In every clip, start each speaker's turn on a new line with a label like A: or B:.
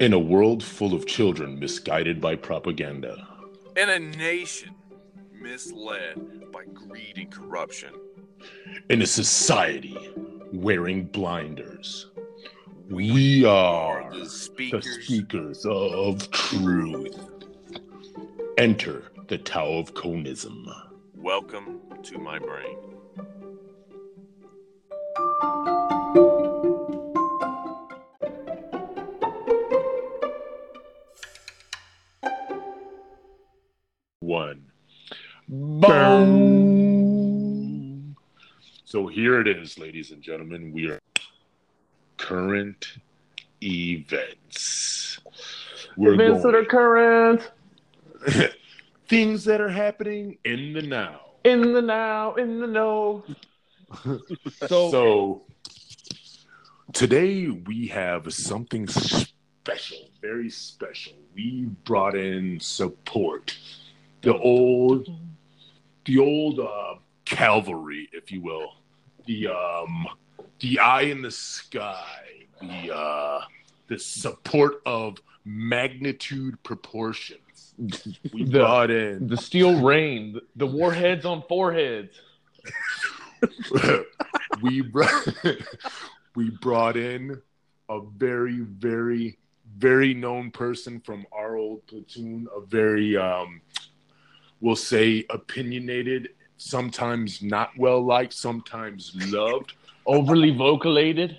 A: In a world full of children misguided by propaganda,
B: In a nation misled by greed and corruption,
A: in a society wearing blinders, we are
B: are the
A: the
B: speakers.
A: speakers of truth. Enter the Tao of Conism.
B: Welcome to my brain.
A: Here it is, ladies and gentlemen. We are current events. We're
C: Events that are current
A: things that are happening in the now.
C: in the now, in the know. So,
A: So today we have something special, very special. We brought in support, the old, the old uh, cavalry, if you will, the um, the eye in the sky, the uh, the support of magnitude proportions. We
C: The-
A: brought in
C: the steel rain, the, the warheads on foreheads.
A: we brought we brought in a very very very known person from our old platoon a very um we'll say opinionated sometimes not well liked sometimes loved
C: Overly vocalated.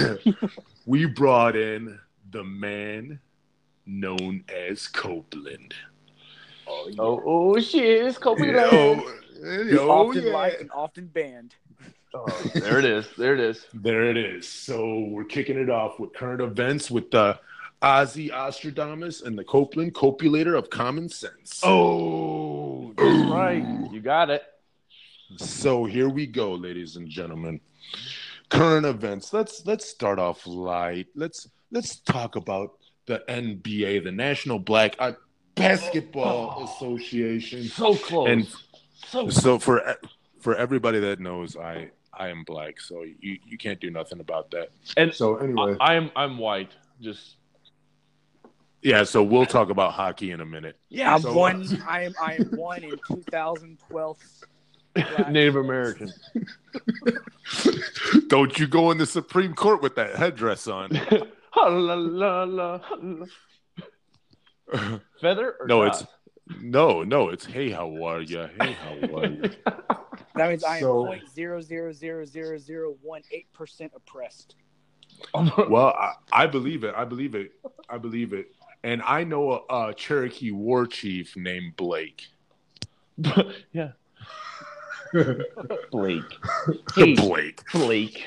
A: we brought in the man known as copeland
D: Oh, yeah.
C: Oh, oh shit, it's Kobe Land.
A: oh,
D: He's
A: oh,
D: often
A: yeah.
D: liked and often banned.
C: Oh, there it is. There it is.
A: There it is. So we're kicking it off with current events with the Ozzy Ostradamus and the Copeland copulator of common sense.
C: Oh, that's right. You got it.
A: So here we go, ladies and gentlemen. Current events. Let's let's start off light. Let's let's talk about the NBA, the National Black uh, Basketball
C: Oh.
A: Association.
C: So close.
A: And-
C: so
A: So for for everybody that knows, I I am black, so you you can't do nothing about that.
C: And
A: So anyway,
C: I, I'm I'm white. Just
A: yeah. So we'll talk about hockey in a minute.
C: yeah.
D: I'm
A: so- uh,
D: one. I am. I am one in 2012.
C: Native American.
A: Don't you go in the Supreme Court with that headdress on.
C: Ha, la, la, la, la. Feather or
A: No,
C: dot?
A: it's no, no. It's hey, how are ya? Hey, how are ya?
D: That means I am
A: So-
D: point zero zero zero zero zero one eight percent oppressed.
A: well, I, I believe it. I believe it. I believe it. And I know a, a Cherokee war chief named Blake.
C: yeah. Blake. Hey,
A: Blake.
C: Blake.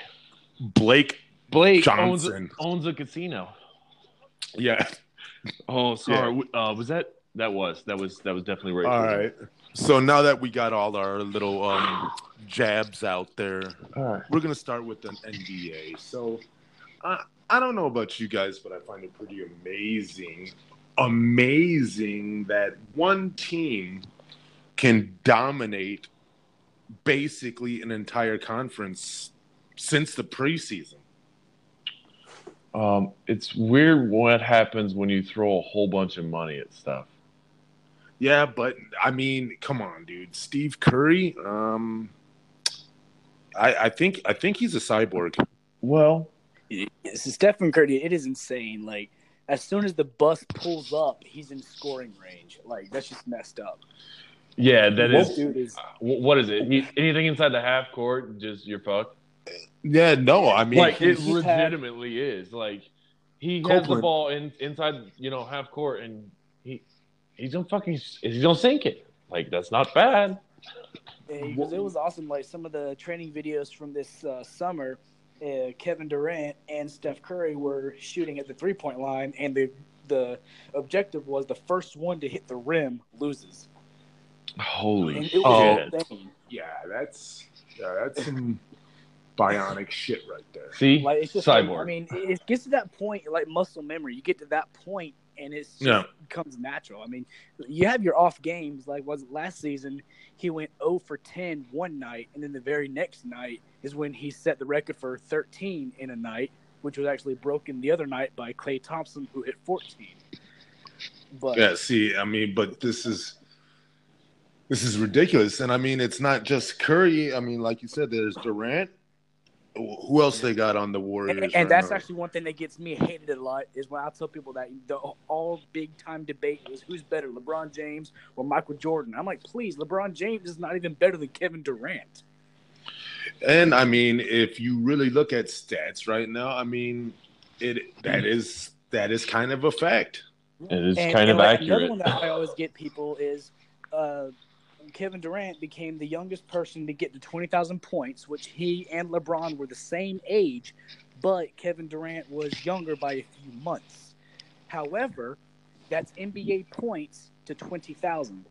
A: Blake.
C: Blake owns,
A: Johnson.
C: owns a casino.
A: Yeah.
C: Oh, sorry. Uh, was that that was that was that was definitely right.
A: All right. So now that we got all our little um, jabs out there,
C: All right.
A: we're gonna start with an NBA. So, I I don't know about you guys, but I find it pretty amazing, amazing that one team can dominate basically an entire conference since the preseason.
C: Um, it's weird what happens when you throw a whole bunch of money at stuff.
A: Yeah, but I mean, come on, dude. Steve Curry, um, I, I think I think he's a cyborg.
C: Well,
D: It's Stephen Curry. It is insane. Like as soon as the bus pulls up, he's in scoring range. Like that's just messed up.
C: yeah, that
D: This
C: is.
D: dude is.
C: wh- What is it? He, anything inside the half court, just you're fucked.
A: Yeah, no, I mean,
C: like it
D: he's had-
C: legitimately is. Like he has the ball in inside, you know, half court, and he he's gonna fucking he's gonna sink it. Like that's not bad.
D: Because it was awesome. Like some of the training videos from this uh, summer, uh, Kevin Durant and Steph Curry were shooting at the three point line, and the the objective was the first one to hit the rim loses.
C: Holy
D: it
A: Oh. yeah, that's yeah, that's some bionic shit right there.
C: See,
D: Like it's just like,
C: cyborg.
D: I mean, it it gets to that point, like muscle memory. You get to that point, and it's just
A: Yeah.
D: becomes natural. I mean, you have your off games. Like was it last season? He went 0 for 10 one night, and then the very next night is when he set the record for 13 in a night. which was actually broken the other night by Klay Thompson, who hit 14. But
A: Yeah, see, I mean, but this is this is ridiculous, and I mean, it's not just Curry. I mean, like you said, there's Durant. Who else they got on the Warriors?
D: and, and that's actually one thing that gets me hated a lot is when I tell people that the all big time debate is who's better, LeBron James or Michael Jordan. I'm like, please, LeBron James is not even better than Kevin Durant.
A: And I mean, if you really look at stats right now, I mean, it that is that is kind of a fact.
C: It is
D: And-
C: kind
D: and
C: of
D: like,
C: accurate.
D: Another one that I always get people is uh, Kevin Durant became the youngest person to get to 20,000 points, which he and LeBron were the same age, but Kevin Durant was younger by a few months. However, that's NBA points to 20,000.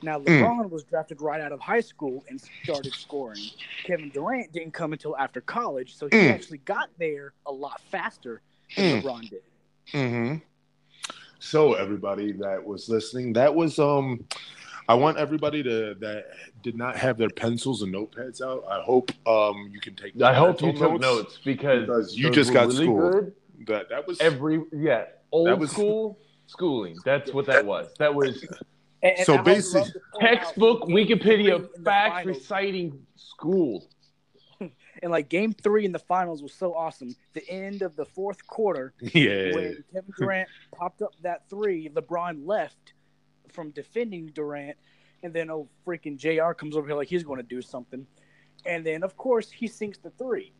D: Now, LeBron was drafted right out of high school and started scoring. Kevin Durant didn't come until after college, so he
A: Mm.
D: actually got there a lot faster than
A: Mm.
D: LeBron did.
A: Mm-hmm. So everybody that was listening, that was um I want everybody to that did not have their pencils and notepads out. I hope um you can take
C: I hope you
A: mental
C: took notes because,
A: Because you just got
C: really
A: schooled.
C: good.
A: that that was
C: Every yeah, old
A: was-
C: school schooling. That's what that was. That was
D: And- and
A: So
D: I
A: basically-
D: love to point out
C: textbook Wikipedia
D: in
C: facts reciting school.
D: And like game three in the finals was so awesome. The end of the fourth quarter,
A: yeah.
D: when Kevin Durant popped up that three, LeBron left from defending Durant, and then oh freaking Jr. comes over here like he's going to do something, and then of course he sinks the three,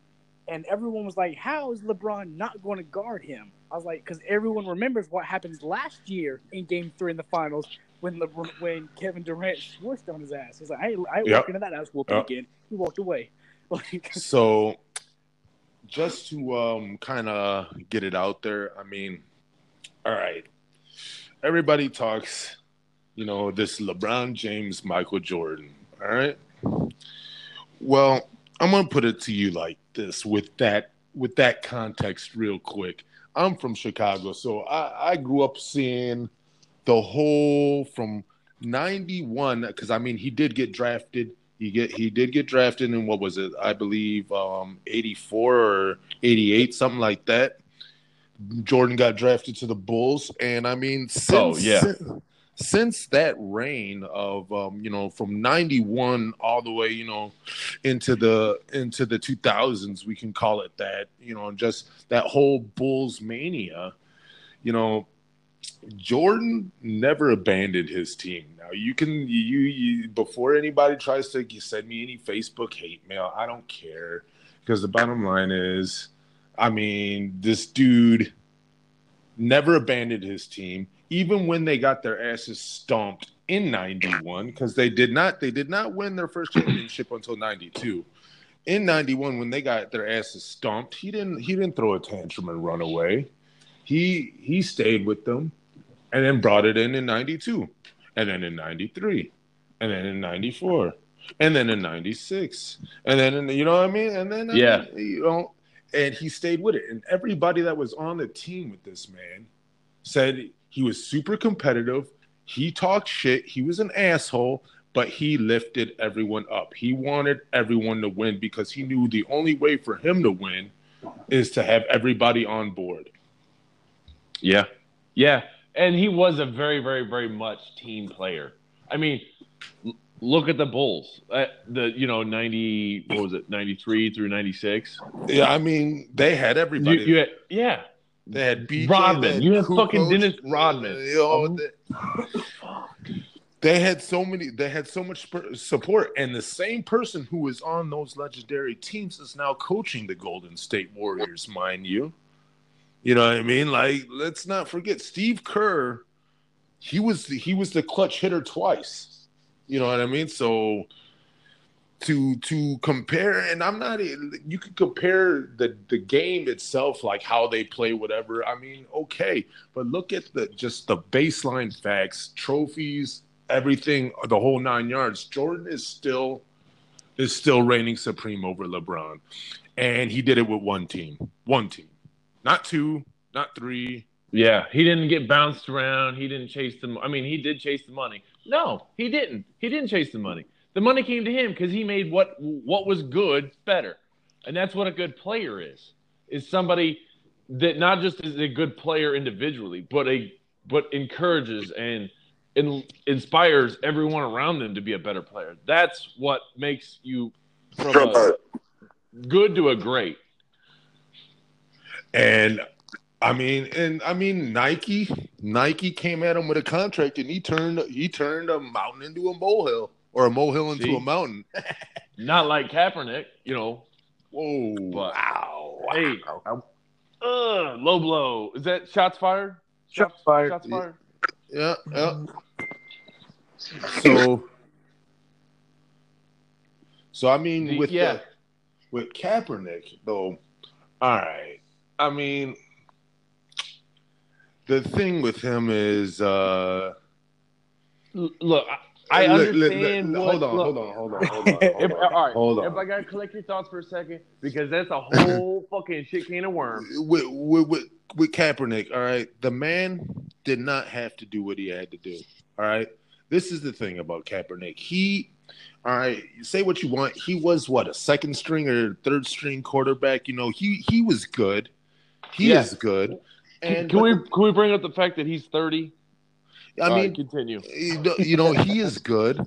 D: and everyone was like, "How is LeBron not going to guard him?" I was like, "Because everyone remembers what happens last year in Game Three in the finals when LeBron, when Kevin Durant swished on his ass. He's like, I, I
A: Yep.
D: walk into that ass whooping
A: Yep.
D: again. He walked away. Like,
A: So just to um kind of get it out there, I mean, all right. Everybody talks, you know, this LeBron James, Michael Jordan, all right? Well, I'm to put it to you like this with that with that context real quick. I'm from Chicago, so I, I grew up seeing the whole from 91 because I mean he did get drafted he get he did get drafted in what was it? I believe um 84 or 88 something like that. Jordan got drafted to the Bulls and I mean since
C: Oh, yeah.
A: since, since that reign of um you know from 91 all the way you know into the into the 2000s we can call it that you know just that whole Bulls mania you know Jordan never abandoned his team. Now you can you, you before anybody tries to send me any Facebook hate mail, I don't care because the bottom line is, I mean, this dude never abandoned his team, even when they got their asses stomped in '91 because they did not they did not win their first championship until '92. In '91, when they got their asses stomped, he didn't he didn't throw a tantrum and run away he he stayed with them and then brought it in in 92 and then in 93 and then in 94 and then in 96 and then in, you know what i mean and then I
C: Yeah.
A: mean, you know and he stayed with it and everybody that was on the team with this man said he was super competitive he talked shit he was an asshole but he lifted everyone up he wanted everyone to win because he knew the only way for him to win is to have everybody on board
C: Yeah. Yeah. And he was a very, very, very much team player. I mean, l- look at the Bulls. Uh, the you know, ninety what was it, ninety three through ninety six?
A: Yeah, I mean, they had
C: You,
A: everybody.
C: you had, yeah.
A: They had BJ,
C: Rodman.
A: they
C: You had
A: Kukoc,
C: fucking Dennis Rodman.
A: you know,
C: Um,
A: they, they had so many. They had so much support, and the same person who was on those legendary teams is now coaching the Golden State Warriors, mind you. You know what I mean? Like, let's not forget Steve Kerr. He was the, he was the clutch hitter twice. You know what I mean? So to to compare and i'm not you could compare the the game itself like how they play whatever i mean okay but look at the just the baseline facts trophies everything the whole nine yards jordan is still is still reigning supreme over lebron and he did it with one team one team not two not three
C: Yeah. He didn't get bounced around. He didn't chase the I mean, he did chase the money. No, he didn't. He didn't chase the money. The money came to him because he made what what was good better. And that's what a good player is. Is somebody that not just is a good player individually, but a but encourages and in, inspires everyone around them to be a better player. That's what makes you from,
A: From
C: a good to a great.
A: And I mean, and I mean, Nike, Nike came at him with a contract, and he turned he turned a mountain into a molehill, or a molehill into
C: See?
A: a mountain.
C: Not like Kaepernick, you know.
A: Whoa!
C: But-
A: wow!
C: Hey,
A: wow.
C: Uh, low blow. Is that shots fired?
D: Shots fired.
C: Shots fired.
A: yeah, yeah. So, so I mean,
C: The-
A: with
C: yeah.
A: the, with Kaepernick though, all right. I mean, the thing with him is, uh,
C: L- Look, I, I
A: Look, look,
C: understand.
A: look,
C: what,
A: hold on,
C: look,
A: hold on, hold on, hold on, hold
C: If,
A: on.
C: all right,
A: Hold on.
C: if I gotta collect your thoughts for a second, because that's a whole fucking shit can of worms.
A: with, with, with, with Kaepernick, all right, the man did not have to do what he had to do. All right. This is the thing about Kaepernick. He, all right, say what you want. He was what, a second string or third string quarterback? You know, he he was good. He
C: Yeah.
A: is good.
C: Can,
A: And
C: can
A: but
C: we can we bring up the fact that he's thirty?
A: The- I
C: All right,
A: mean,
C: continue.
A: you know, you know, he is good,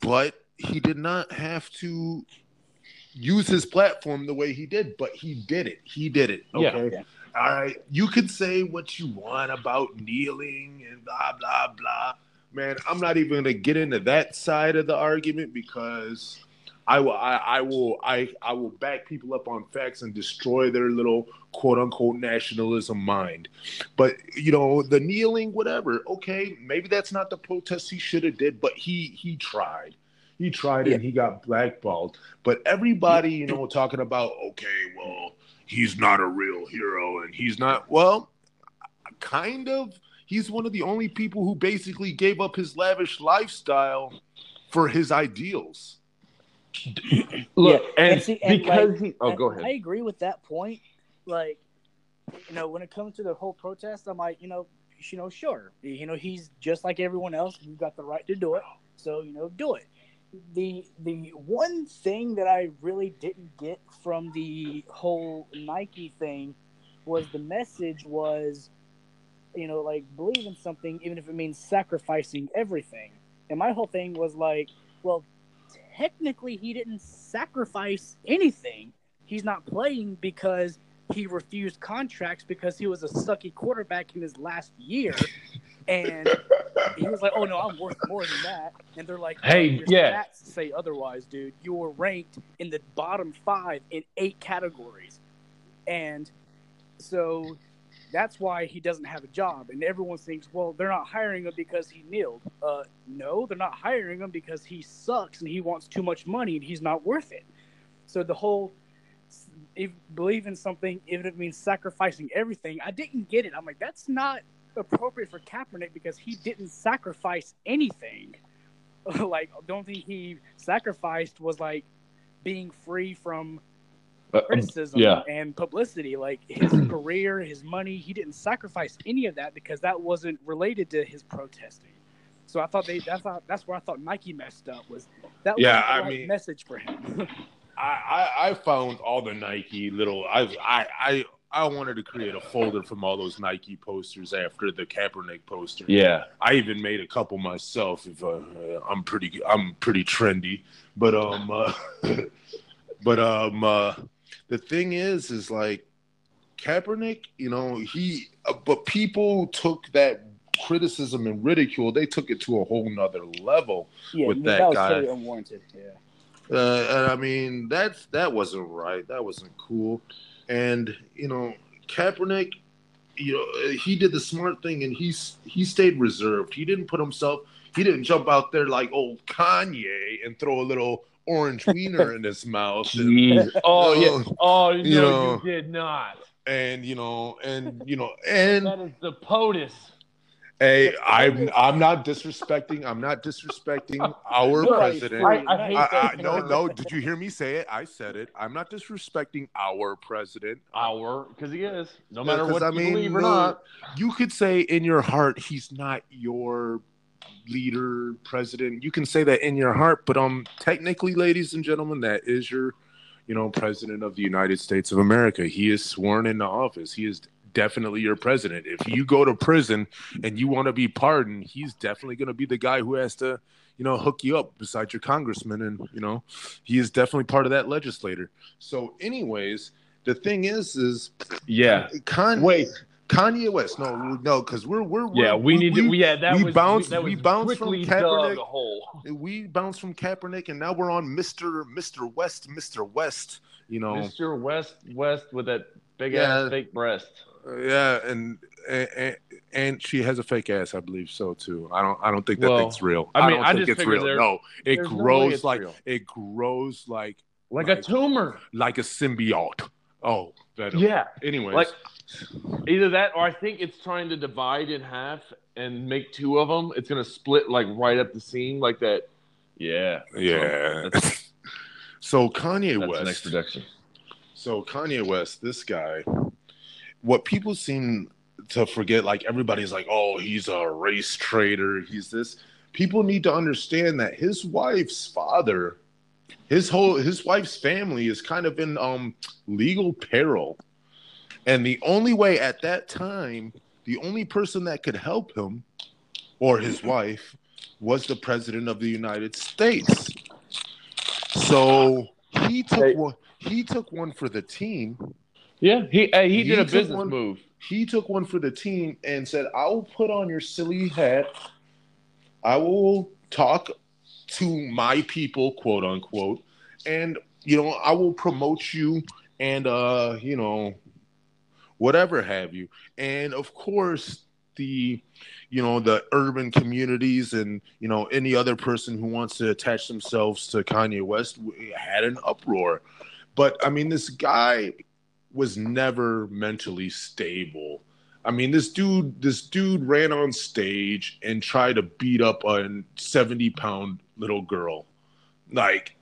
A: but he did not have to use his platform the way he did, but he did it. He did it.
C: Yeah.
A: Okay.
D: Yeah.
A: All right. You can say what you want about kneeling and blah blah blah. Man, I'm not even gonna get into that side of the argument because I will I, I will I I will back people up on facts and destroy their little quote unquote nationalism mind. But you know, the kneeling, whatever, okay, maybe that's not the protest he should have did, but he he tried. He tried
D: Yeah.
A: and he got blackballed. But everybody, you know, talking about, okay, well, he's not a real hero and he's not well, kind of. He's one of the only people who basically gave up his lavish lifestyle for his ideals.
C: Look,
D: Yeah,
C: and,
D: and see, and,
C: because
D: like,
C: he. Oh,
D: I-
C: go
D: I agree with that point. Like, you know, when it comes to the whole protest, I'm like, you know, you know, sure, you know, he's just like everyone else. You've got the right to do it, so you know, do it. The the one thing that I really didn't get from the whole Nike thing was the message was, you know, like believe in something even if it means sacrificing everything. And my whole thing was like, well, technically he didn't sacrifice anything. He's not playing because he refused contracts because he was a sucky quarterback in his last year. And he was like, "Oh no, I'm worth more than that." And they're like,
C: Hey, oh,
D: your
C: yeah.
D: say otherwise, dude. You were ranked in the bottom five in eight categories, and so that's why he doesn't have a job. And everyone thinks, well, they're not hiring him because he kneeled. Uh, no, they're not hiring him because he sucks and he wants too much money and he's not worth it. So the whole if believe in something, even if it means sacrificing everything, I didn't get it. I'm like, that's not appropriate for Kaepernick because he didn't sacrifice anything. like, the only thing he sacrificed was like being free from criticism
C: yeah.
D: and publicity. Like his career, his money, he didn't sacrifice any of that because that wasn't related to his protesting. So I thought they that's how, that's where I thought Nike messed up was that
A: Yeah,
D: was the
A: I
D: right
A: mean-
D: message for him.
A: I, I, I found all the Nike little I I I I wanted to create a folder from all those Nike posters after the Kaepernick poster.
C: Yeah.
A: I even made a couple myself. If uh, I'm pretty, I'm pretty trendy. But um, uh, but um, uh, the thing is, is like Kaepernick. You know, he. Uh, but people took that criticism and ridicule. They took it to a whole nother level.
D: yeah,
A: With
D: that,
A: that
D: was
A: guy.
D: totally unwarranted. Yeah.
A: Uh, and I mean, that's that wasn't right. That wasn't cool. And you know, Kaepernick, you know, he did the smart thing, and he's he stayed reserved. He didn't put himself. He didn't jump out there like old Kanye and throw a little orange wiener in his mouth. And,
C: Jeez. Oh yeah.
A: Oh,
C: no,
A: you know.
C: you did not.
A: and you know, and you know, and
C: That is the POTUS.
A: hey, I'm I'm not disrespecting. I'm not disrespecting our
D: No,
A: president.
C: I, I hate
A: I. I, no, no. Did you hear me say it? I said it. I'm not disrespecting our president.
C: Our, because he is. No
A: Yeah, uh,
C: what
A: I
C: you
A: mean,
C: believe or
A: no,
C: not.
A: You could say in your heart he's not your leader, president. You can say that in your heart, but um, technically, ladies and gentlemen, that is your you know, president of the United States of America. He is sworn into office. He is definitely your president. If you go to prison and you want to be pardoned, he's definitely going to be the guy who has to, you know, hook you up beside your congressman. And, you know, he is definitely part of that legislator. So, anyways, the thing is, is
C: Yeah.
A: Kanye,
C: Wait.
A: Kanye West. No, no, because we're, we're, we're,
C: Yeah, we need to. We, yeah, that
A: we
C: was
A: bounced-
C: that
A: we
C: was
A: bounced from
C: quickly
A: Kaepernick.
C: dug a hole.
A: we bounced from Kaepernick and now we're on Mr. Mr. West, Mr. West, you know.
C: Mr. West West with that big
A: Yeah.
C: ass fake breast.
A: Uh, yeah, and, and and she has a fake ass, I believe so too. I don't I don't think that
C: Well,
A: thing's real.
C: I mean,
A: don't
C: I
A: think
C: just
A: it's real.
C: there-
A: No, it
C: there's no
A: grows
C: it's
A: like
C: real.
A: it grows like
C: Like,
A: Like-
C: a tumor.
A: like a symbiote. Oh, Venom.
C: Yeah.
A: Anyways,
C: Like either that or I think it's trying to divide in half and make two of them. It's gonna split like right up the seam like that. Yeah.
A: yeah. So Kanye
C: that's the
A: West.
C: next prediction.
A: So Kanye West, this guy, what people seem to forget, like everybody's like, oh, he's a race traitor. He's this. People need to understand that his wife's father, his whole his wife's family is kind of in um legal peril. And the only way at that time, the only person that could help him or his wife was the president of the United States. So he took
C: Hey.
A: one he took one for the team.
C: Yeah, he hey, he,
A: He
C: did a business
A: one-
C: move.
A: He took one for the team and said, I will put on your silly hat. I will talk to my people, quote unquote, and you know, I will promote you and uh, you know, whatever have you. And of course, the you know, the urban communities and you know, any other person who wants to attach themselves to Kanye West had an uproar. But I mean, this guy was never mentally stable. I mean, this dude, this dude ran on stage and tried to beat up a seventy-pound little girl, like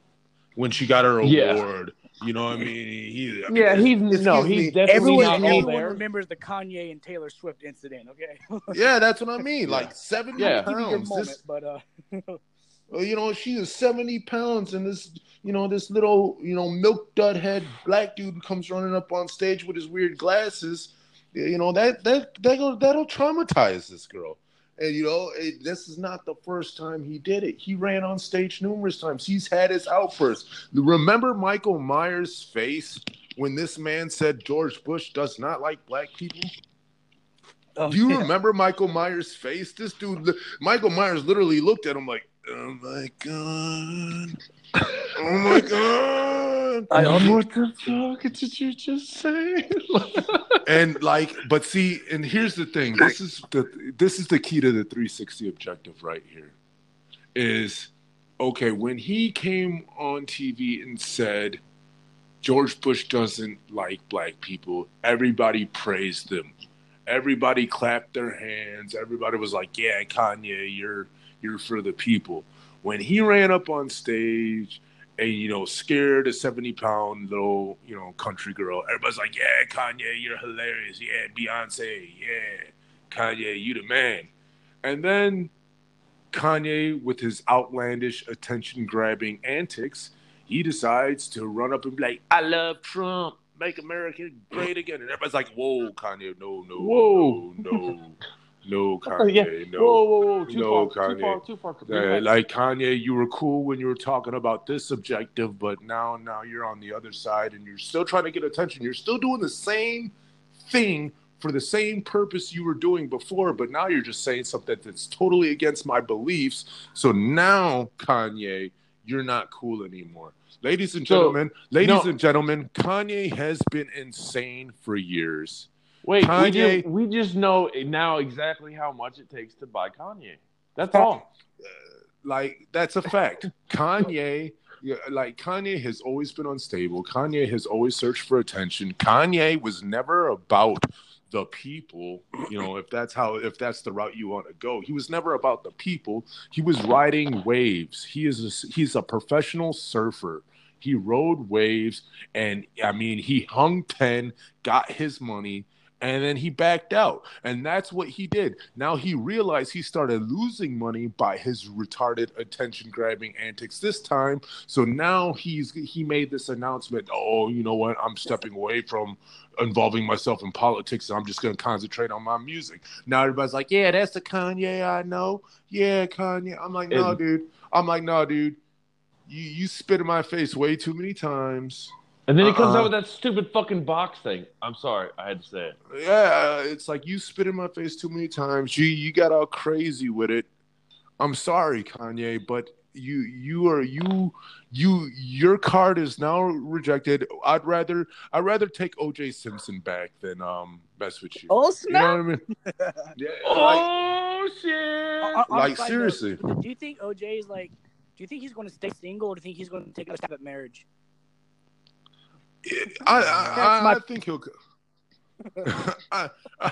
A: when she got her
C: Yeah.
A: Award. You know what I mean? He, I mean,
C: Yeah, he's no,
A: excuse
C: he's
A: me,
C: definitely
D: Everyone,
C: not all
D: everyone
C: there.
D: remembers the Kanye and Taylor Swift incident. Okay,
A: Yeah, that's what I mean. Like seventy
C: Yeah.
D: give me your
A: pounds.
D: moment,
A: This,
D: but uh,
A: Well, you know, she is 70 pounds, and this, you know, this little, you know, milk dud head black dude comes running up on stage with his weird glasses. You know, that that that that'll traumatize this girl. And you know, it, this is not the first time he did it. He ran on stage numerous times. He's had his outbursts. Remember Michael Myers' face when this man said George Bush does not like black people?
D: oh,
A: Do you
D: yeah.
A: remember Michael Myers' face? This dude, Michael Myers, literally looked at him like, "Oh my god, oh my god,"
D: I
C: Um, what the fuck did you just say?
A: and like, but see, and here's the thing. This is the this is the key to the 360 objective right here. Is okay when he came on TV and said George Bush doesn't like black people. Everybody praised them. Everybody clapped their hands. Everybody was like, "Yeah, Kanye, you're you're for the people." When he ran up on stage and you know scared a 70 pound little you know country girl, everybody's like, "Yeah, Kanye, you're hilarious. Yeah, Beyonce, yeah, Kanye, you the man." And then Kanye, with his outlandish, attention grabbing antics, he decides to run up and be like, I love Trump, make America great again. And everybody's like, Whoa, Kanye, no, no,
C: Whoa.
A: no, no, no,
C: yeah.
A: Kanye, no.
C: Whoa, whoa, whoa! Too
A: No,
C: far, too
A: Kanye.
C: far, too far.
A: Uh, like Kanye, you were cool when you were talking about this objective, but now, now you're on the other side, and you're still trying to get attention. You're still doing the same thing for the same purpose you were doing before, but now you're just saying something that's totally against my beliefs. So now, Kanye, you're not cool anymore. Ladies and
C: So,
A: gentlemen, ladies
C: no.
A: and gentlemen, Kanye has been insane for years.
C: Wait, we
A: Kanye-
C: just, we just know now exactly how much it takes to buy Kanye. That's all.
A: Uh, like that's a fact. Kanye, like Kanye has always been unstable. Kanye has always searched for attention. Kanye was never about the people, you know, if that's how if that's the route you want to go. He was never about the people. He was riding waves. He is a, he's a professional surfer. He rode waves and I mean, he hung 10, got his money and then he backed out. And that's what he did. Now he realized he started losing money by his retarded attention grabbing antics this time. So now he's he made this announcement oh you know what? I'm stepping away from involving myself in politics. And i'm just going to concentrate on my music. Now everybody's like yeah that's the kanye i know. Yeah kanye. I'm like no
C: It-
A: dude. I'm like no dude. You you spit in my face way too many times
C: And then he comes
A: Uh-uh.
C: out with that stupid fucking box thing. I'm sorry, I had to say it.
A: Yeah, it's like you spit in my face too many times. You you got all crazy with it. I'm sorry, Kanye, but you you are you you your card is now rejected. I'd rather I'd rather take OJ Simpson back than um mess with you.
D: Oh snap!
A: You know what I mean? Yeah, like,
C: Oh shit!
D: On- on
A: like seriously.
D: do you think OJ is like? Do you think he's going to stay single, or do you think he's going to take a stab at marriage?
A: I I,
D: my-
A: I think he'll. I,
C: Uh,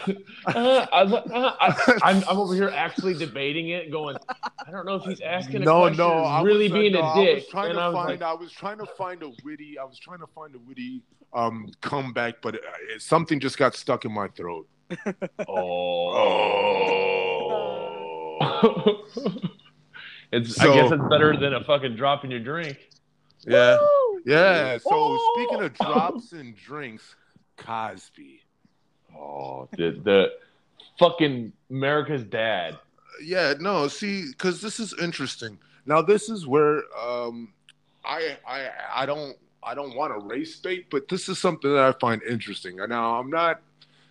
C: I, uh, I, I'm, I'm over here actually debating it, going, I don't know if he's asking a
A: no,
C: question,
A: no, I
C: really
A: was, uh,
C: being
A: no,
C: a
A: I was
C: dick.
A: trying
C: and
A: to
C: I was
A: find.
C: like,
A: I was trying to find a witty. I was trying to find a witty um comeback, but it, it- something just got stuck in my throat.
C: oh. it's. I guess it's better than a fucking drop in your drink.
A: Yeah,
D: Woo!
A: yeah. So
C: Oh.
A: speaking of drops and drinks, Cosby.
C: Oh, the, the fucking America's dad.
A: Yeah, no. See, because this is interesting. Now, this is where um, I I I don't I don't want to race bait, but this is something that I find interesting. Now, I'm not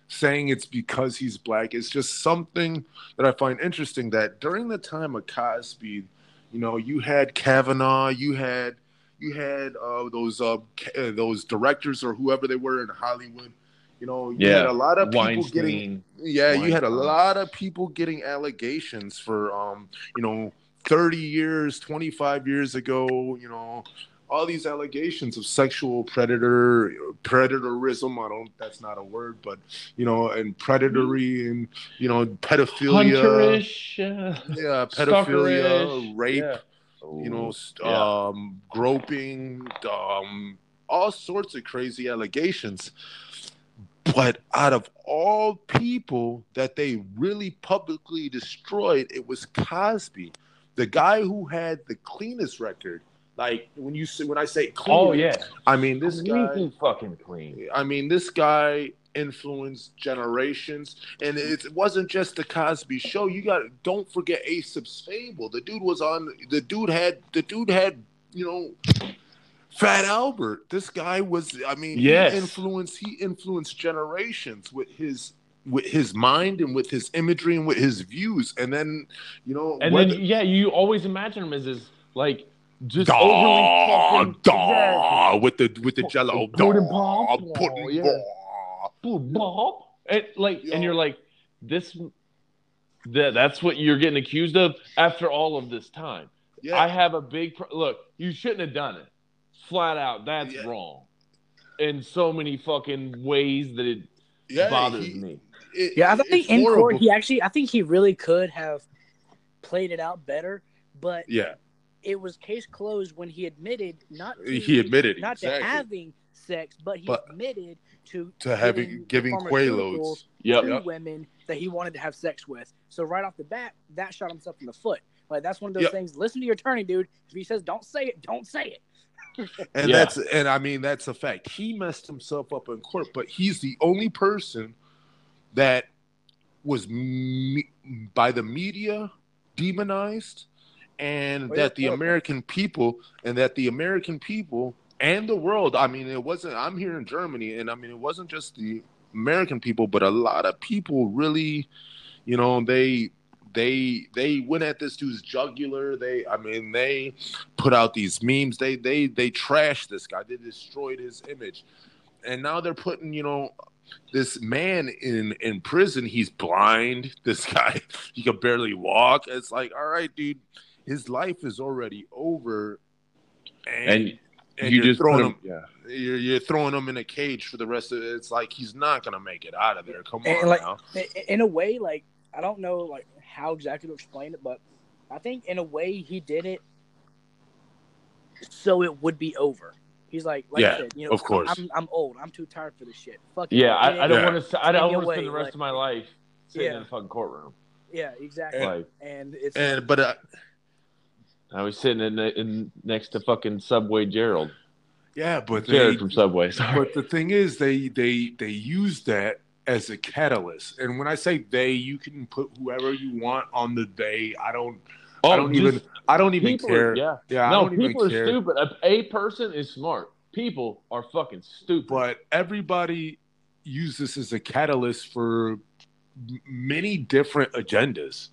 A: saying it's because he's black. It's just something that I find interesting. That during the time of Cosby, you know, you had Kavanaugh, you had you had uh, those uh, uh, those directors or whoever they were in Hollywood. You know, you
C: Yeah,
A: had a lot of people getting
C: Weinstein.
A: yeah, you had a lot of people getting allegations for, um, you know, 30 years, 25 years ago, you know, all these allegations of sexual predator, predatorism. I don't, that's not a word, but, you know, and predatory and, you know, pedophilia.
C: Hunterish. uh,
A: Yeah, pedophilia, rape,
C: Yeah.
A: You know, st-
C: Yeah.
A: um, groping, um, all sorts of crazy allegations. But out of all people that they really publicly destroyed, it was Cosby, the guy who had the cleanest record. Like when you say, when I say clean,
C: Oh yeah,
A: I mean this guy.
C: Fucking clean.
A: I mean, this guy influenced generations, and it wasn't just the Cosby Show. You got don't forget Aesop's Fable. The dude was on. The dude had. The dude had. You know, Fat Albert. This guy was. I mean,
C: Yes.
A: he influenced. He influenced generations with his with his mind and with his imagery and with his views. And then, you know,
C: And
A: whether-
C: then yeah, you always imagine him as this like just
A: Daw,
C: overly fucking
A: daw, with the with the jello.
C: Pudding
A: daw,
C: pop,
A: pudding
C: yeah.
A: daw.
C: Boom, bop. And like,
A: Yo.
C: and you're like, this. That, that's what you're getting accused of after all of this time.
A: Yeah,
C: I have a big pro- look. You shouldn't have done it. Flat out, that's
A: Yeah.
C: wrong. In so many fucking ways that it
A: yeah,
C: bothers
A: he-
C: me.
A: it-
D: Yeah, I think
A: it's
D: in court he actually, I think he really could have played it out better, but
A: yeah,
D: it was case closed when he admitted not to,
A: he admitted
D: not
A: exactly.
D: to having sex, but he
A: But-
D: admitted to
A: to having giving
D: pharmaceuticals
A: quaaludes.
C: Yep.
D: to
A: Yep.
D: women that he wanted to have sex with. So right off the bat, that shot himself in the foot. Like that's one of those
A: Yep.
D: things. Listen to your attorney, dude. If he says don't say it, don't say it.
A: And
C: Yeah.
A: that's and I mean that's a fact. He messed himself up in court, but he's the only person that was me- by the media demonized and
D: Oh, yeah,
A: that the
D: yeah.
A: American people and that the American people and the world, I mean it wasn't I'm here in Germany and I mean it wasn't just the American people, but a lot of people really, you know, they they they went at this dude's jugular. They, I mean, they put out these memes. They they they trashed this guy. They destroyed his image, and now they're putting you know this man in in prison. He's blind. This guy he can barely walk. It's like, all right, dude, his life is already over, and,
C: And
A: and
C: you
A: you're
C: just
A: throwing him.
C: him, yeah.
A: You're, you're throwing him in a cage for the rest of it. It's like he's not gonna make it out of there. Come
D: And,
A: on
D: like,
A: now.
D: In a way, like I don't know like how exactly to explain it, but I think in a way he did it so it would be over. He's like, like
A: Yeah,
D: I said, you know,
A: of course.
D: I'm, I'm old. I'm too tired for this shit. Fuck.
C: Yeah, I, I don't
A: Yeah.
C: want to. I don't want to spend the rest
D: like-
C: of my life sitting
D: Yeah.
C: in a fucking courtroom.
D: Yeah, exactly.
A: And-
C: Like
D: And it's
A: And but uh,
C: I was sitting in, in next to fucking Subway Gerald,
A: yeah, but
C: Jared
A: they,
C: from Subway. Sorry.
A: but the thing is, they they they use that as a catalyst. And when I say they, you can put whoever you want on the they. I don't. I oh, don't
C: Oh, just
A: even. I don't even care.
C: Are, yeah.
A: Yeah,
C: no, people are
A: care.
C: stupid. A, a person is smart. People are fucking stupid.
A: But everybody use this as a catalyst for many different agendas.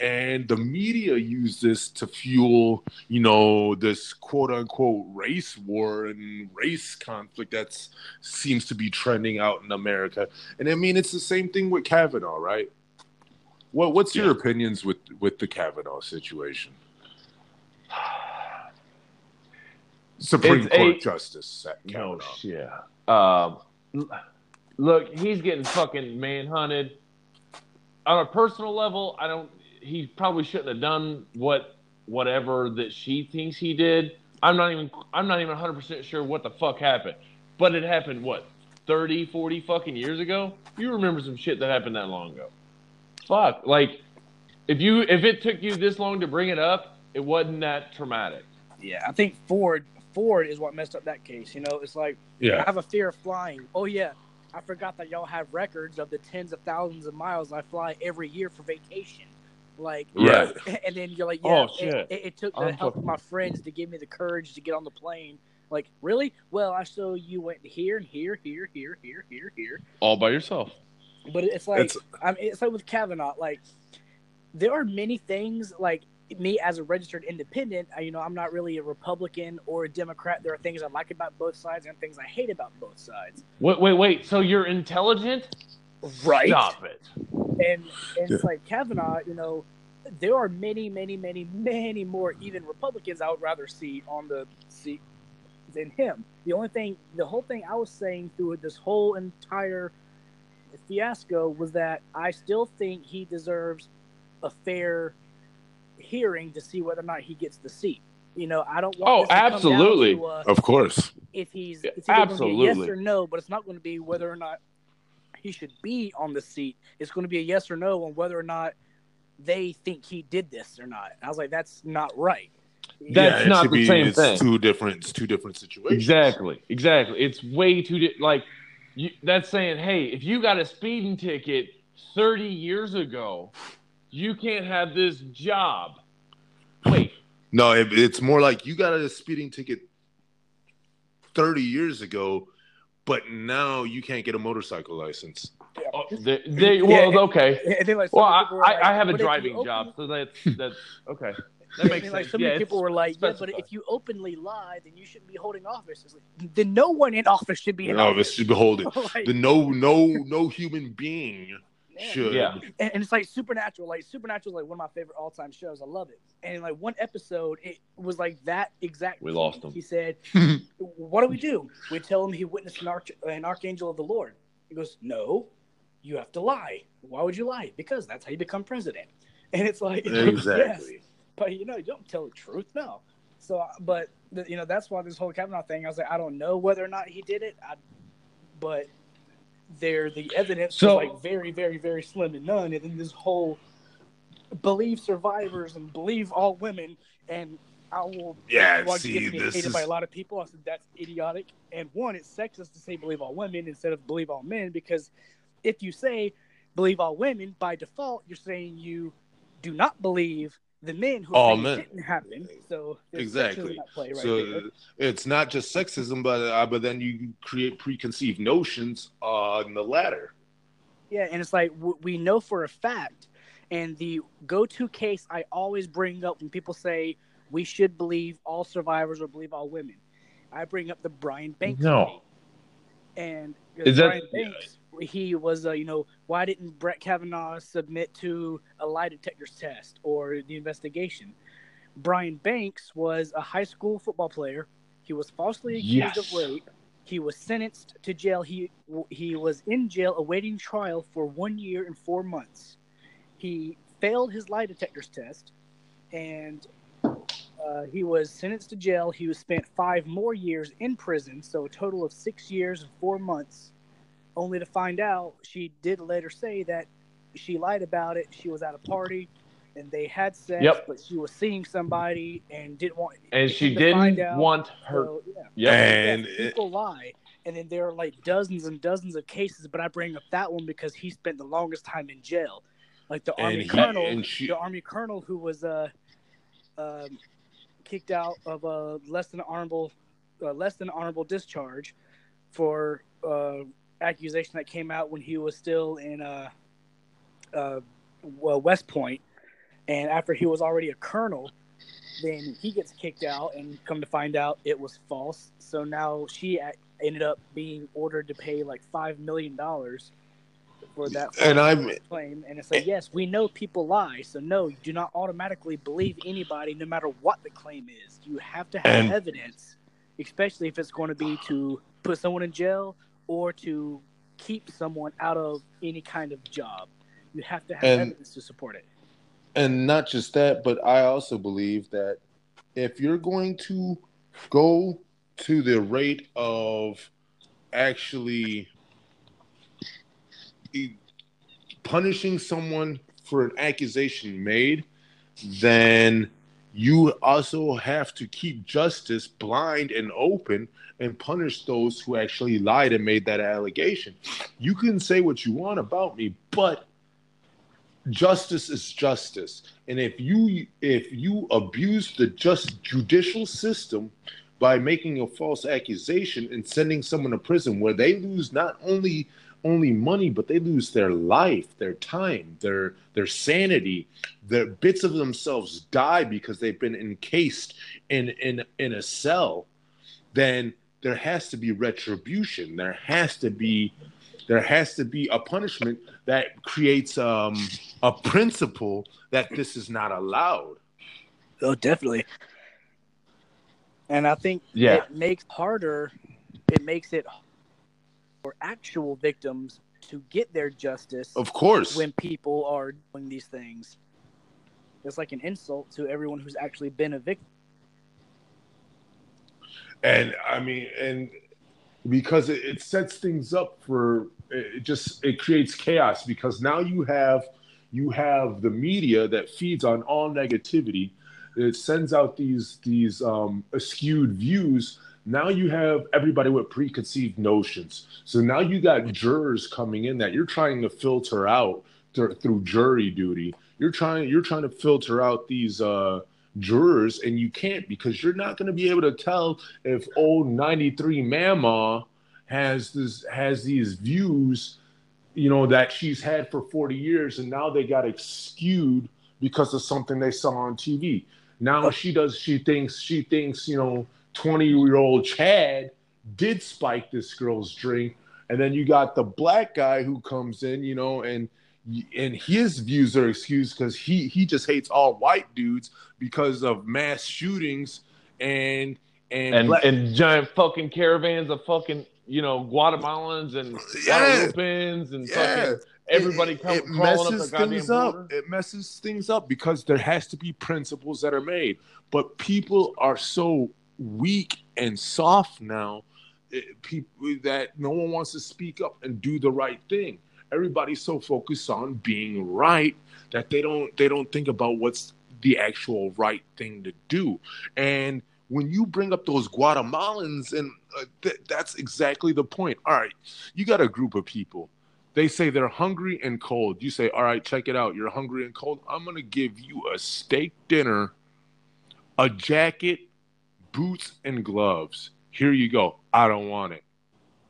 A: And the media use this to fuel, you know, this quote unquote race war and race conflict that seems to be trending out in America. And I mean, it's the same thing with Kavanaugh, right? What What's your
C: Yeah.
A: opinions with with the Kavanaugh situation? Supreme
C: It's a-
A: Court Justice
C: No
A: Kavanaugh.
C: shit. Um, look, he's getting fucking manhunted. On a personal level, I don't. He probably shouldn't have done what whatever that she thinks he did. I'm not even. I'm not even 100 percent sure what the fuck happened. But it happened what 30, 40 fucking years ago. You remember some shit that happened that long ago. Fuck. Like, if you if it took you this long to bring it up, it wasn't that traumatic.
D: yeah. I think Ford Ford is what messed up that case. You know, it's like
A: yeah.
D: I have a fear of flying. Oh yeah, I forgot that y'all have records of the tens of thousands of miles I fly every year for vacation. Like,
A: yeah.
D: and then you're like, oh, yeah,
C: Oh, shit.
D: It, it, it took the
C: I'm
D: help of my friends to give me the courage to get on the plane. Like, really? Well, I saw you went here and here, here, here, here, here, here.
C: All by yourself.
D: But it's like,
A: It's-
D: I mean, it's like with Kavanaugh. Like, there are many things like me as a registered independent. I, you know, I'm not really a Republican or a Democrat. There are things I like about both sides and things I hate about both sides.
C: Wait, wait, wait. So you're intelligent? Right. Stop it.
D: And, and it's like Kavanaugh, you know, there are many, many, many, many more even Republicans I would rather see on the seat than him. The only thing, the whole thing I was saying through this whole entire fiasco was that I still think he deserves a fair hearing to see whether or not he gets the seat. You know, I don't want
C: Oh,
D: this to come down
C: absolutely.
D: to, uh,
A: Of course.
D: if he's
C: Yeah,
D: it's either going to be a yes or no, but it's not going to be whether or not he should be on the seat. It's going to be a yes or no on whether or not they think he did this or not. And I was like, that's not right.
C: That's
A: it
C: not
A: should
C: the same
A: it's
C: thing.
A: Two different, it's two different situations.
C: Exactly, exactly. It's way too di- like you, that's saying, hey, if you got a speeding ticket 30 years ago, you can't have this job. Wait,
A: No, it, it's more like you got a speeding ticket thirty years ago, but now you can't get a motorcycle license.
C: oh, they, they, well, okay.
D: And then, like,
C: Well, I,
D: people were
C: I,
D: like,
C: I have a
D: "But if you
C: driving
D: open-
C: job, so that's that's okay. That makes sense.
D: like so
C: yeah,
D: many
C: it's
D: people were like, yeah, but if you openly lie, then you shouldn't be holding office. Like, then no one in office should be in
A: No,
D: office.
A: this should be holding.
D: Like,
A: The no, no, no human being
D: man.
A: Should.
C: Yeah.
D: and, and it's like supernatural. Like supernatural is like one of my favorite all-time shows. I love it. And like one episode it was like that exact
C: We lost him.
D: he said hmm. what do we do? We tell him he witnessed an, arch- an archangel of the lord. He goes no you have to lie. Why would you lie? Because that's how you become president. And it's like yes,
A: Exactly.
D: but you know you don't tell the truth no. So uh, but you know that's why this whole Kavanaugh thing i was like i don't know whether or not he did it. I, but there the evidence
C: So-
D: was like very very very slim to none. And then this whole believe survivors and believe all women and i will
A: Yeah,
D: watch
A: see,
D: gets me
A: this
D: hated
A: is
D: by a lot of people. I said that's idiotic. And one it's sexist to say believe all women instead of believe all men because if you say believe all women by default you're saying you do not believe the men who
A: All
D: say
A: men.
D: it didn't happen so
A: exactly.
D: sexism play right
A: so
D: there.
A: it's not just sexism, but uh, but then you create preconceived notions on the latter.
D: Yeah, and it's like w- we know for a fact, and the go-to case I always bring up when people say we should believe all survivors or believe all women, I bring up the Brian Banks.
C: No.
D: case. And
C: Is that-
D: Brian Banks, he was, uh, you know, why didn't Brett Kavanaugh submit to a lie detector's test or the investigation? Brian Banks was a high school football player. He was falsely accused
C: Yes.
D: of rape. He was sentenced to jail. He he was in jail awaiting trial for one year and four months. He failed his lie detector's test, and Uh, he was sentenced to jail. He was spent five more years in prison, so a total of six years and four months. Only to find out, she did later say that she lied about it. She was at a party, and they had sex,
C: Yep.
D: but she was seeing somebody and didn't want.
C: And she didn't
D: out,
C: want her.
D: So, yeah.
C: Yep.
A: And
D: Yes, people lie, and then there are like dozens and dozens of cases. But I bring up that one because he spent the longest time in jail, like the
A: And
D: army
A: he-
D: colonel,
A: and she-
D: the army colonel who was uh, um, kicked out of a less than honorable, uh, less than honorable discharge for uh, accusation that came out when he was still in uh, uh, West Point, and after he was already a colonel, then he gets kicked out, and come to find out it was false. So now she ended up being ordered to pay like five million dollars for that
A: And I'm-
D: claim. And it's like, yes, we know people lie, so no, you do not automatically believe anybody, no matter what the claim is. You have to have
A: And-
D: evidence, especially if it's going to be to put someone in jail or to keep someone out of any kind of job. You have to have
E: And-
D: evidence to support it.
E: and not just that, but I also believe that if you're going to go to the rate of actually punishing someone for an accusation made, then you also have to keep justice blind and open and punish those who actually lied and made that allegation. You can say what you want about me, but justice is justice and if you if you abuse the just judicial system by making a false accusation and sending someone to prison where they lose not only only money but they lose their life their time their their sanity their bits of themselves die because they've been encased in in in a cell then there has to be retribution there has to be there has to be a punishment that creates um, a principle that this is not allowed.
D: Oh, definitely. And I think
C: Yeah.
D: it makes harder. It makes it for actual victims to get their justice
E: Of course,
D: when people are doing these things. It's like an insult to everyone who's actually been a victim.
A: and I mean, and because it, it sets things up for it just it creates chaos because now you have you have the media that feeds on all negativity. It sends out these these um, skewed views. Now you have everybody with preconceived notions. So now you got jurors coming in that you're trying to filter out through, through jury duty. You're trying you're trying to filter out these uh, jurors, and you can't because you're not going to be able to tell if old 93 mama has this has these views you know that she's had for 40 years and now they got skewed because of something they saw on tv now she does she thinks she thinks you know 20 year old chad did spike this girl's drink and then you got the black guy who comes in you know and and his views are excused because he he just hates all white dudes because of mass shootings and and,
C: and
A: black-
C: and giant fucking caravans of fucking you know Guatemalans and
A: Yeah.
C: And
A: Yeah.
C: fucking everybody
A: it,
C: come
A: it
C: crawling up
A: messes things
C: border.
A: up. It messes things up because there has to be principles that are made, but people are so weak and soft now. People that no one wants to speak up and do the right thing. Everybody's so focused on being right that they don't they don't think about what's the actual right thing to do. And when you bring up those Guatemalans, and uh, th- that's exactly the point. All right, you got a group of people they say they're hungry and cold. You say, All right, check it out. You're hungry and cold. I'm to give you a steak dinner, a jacket, boots, and gloves. Here you go. I don't want it.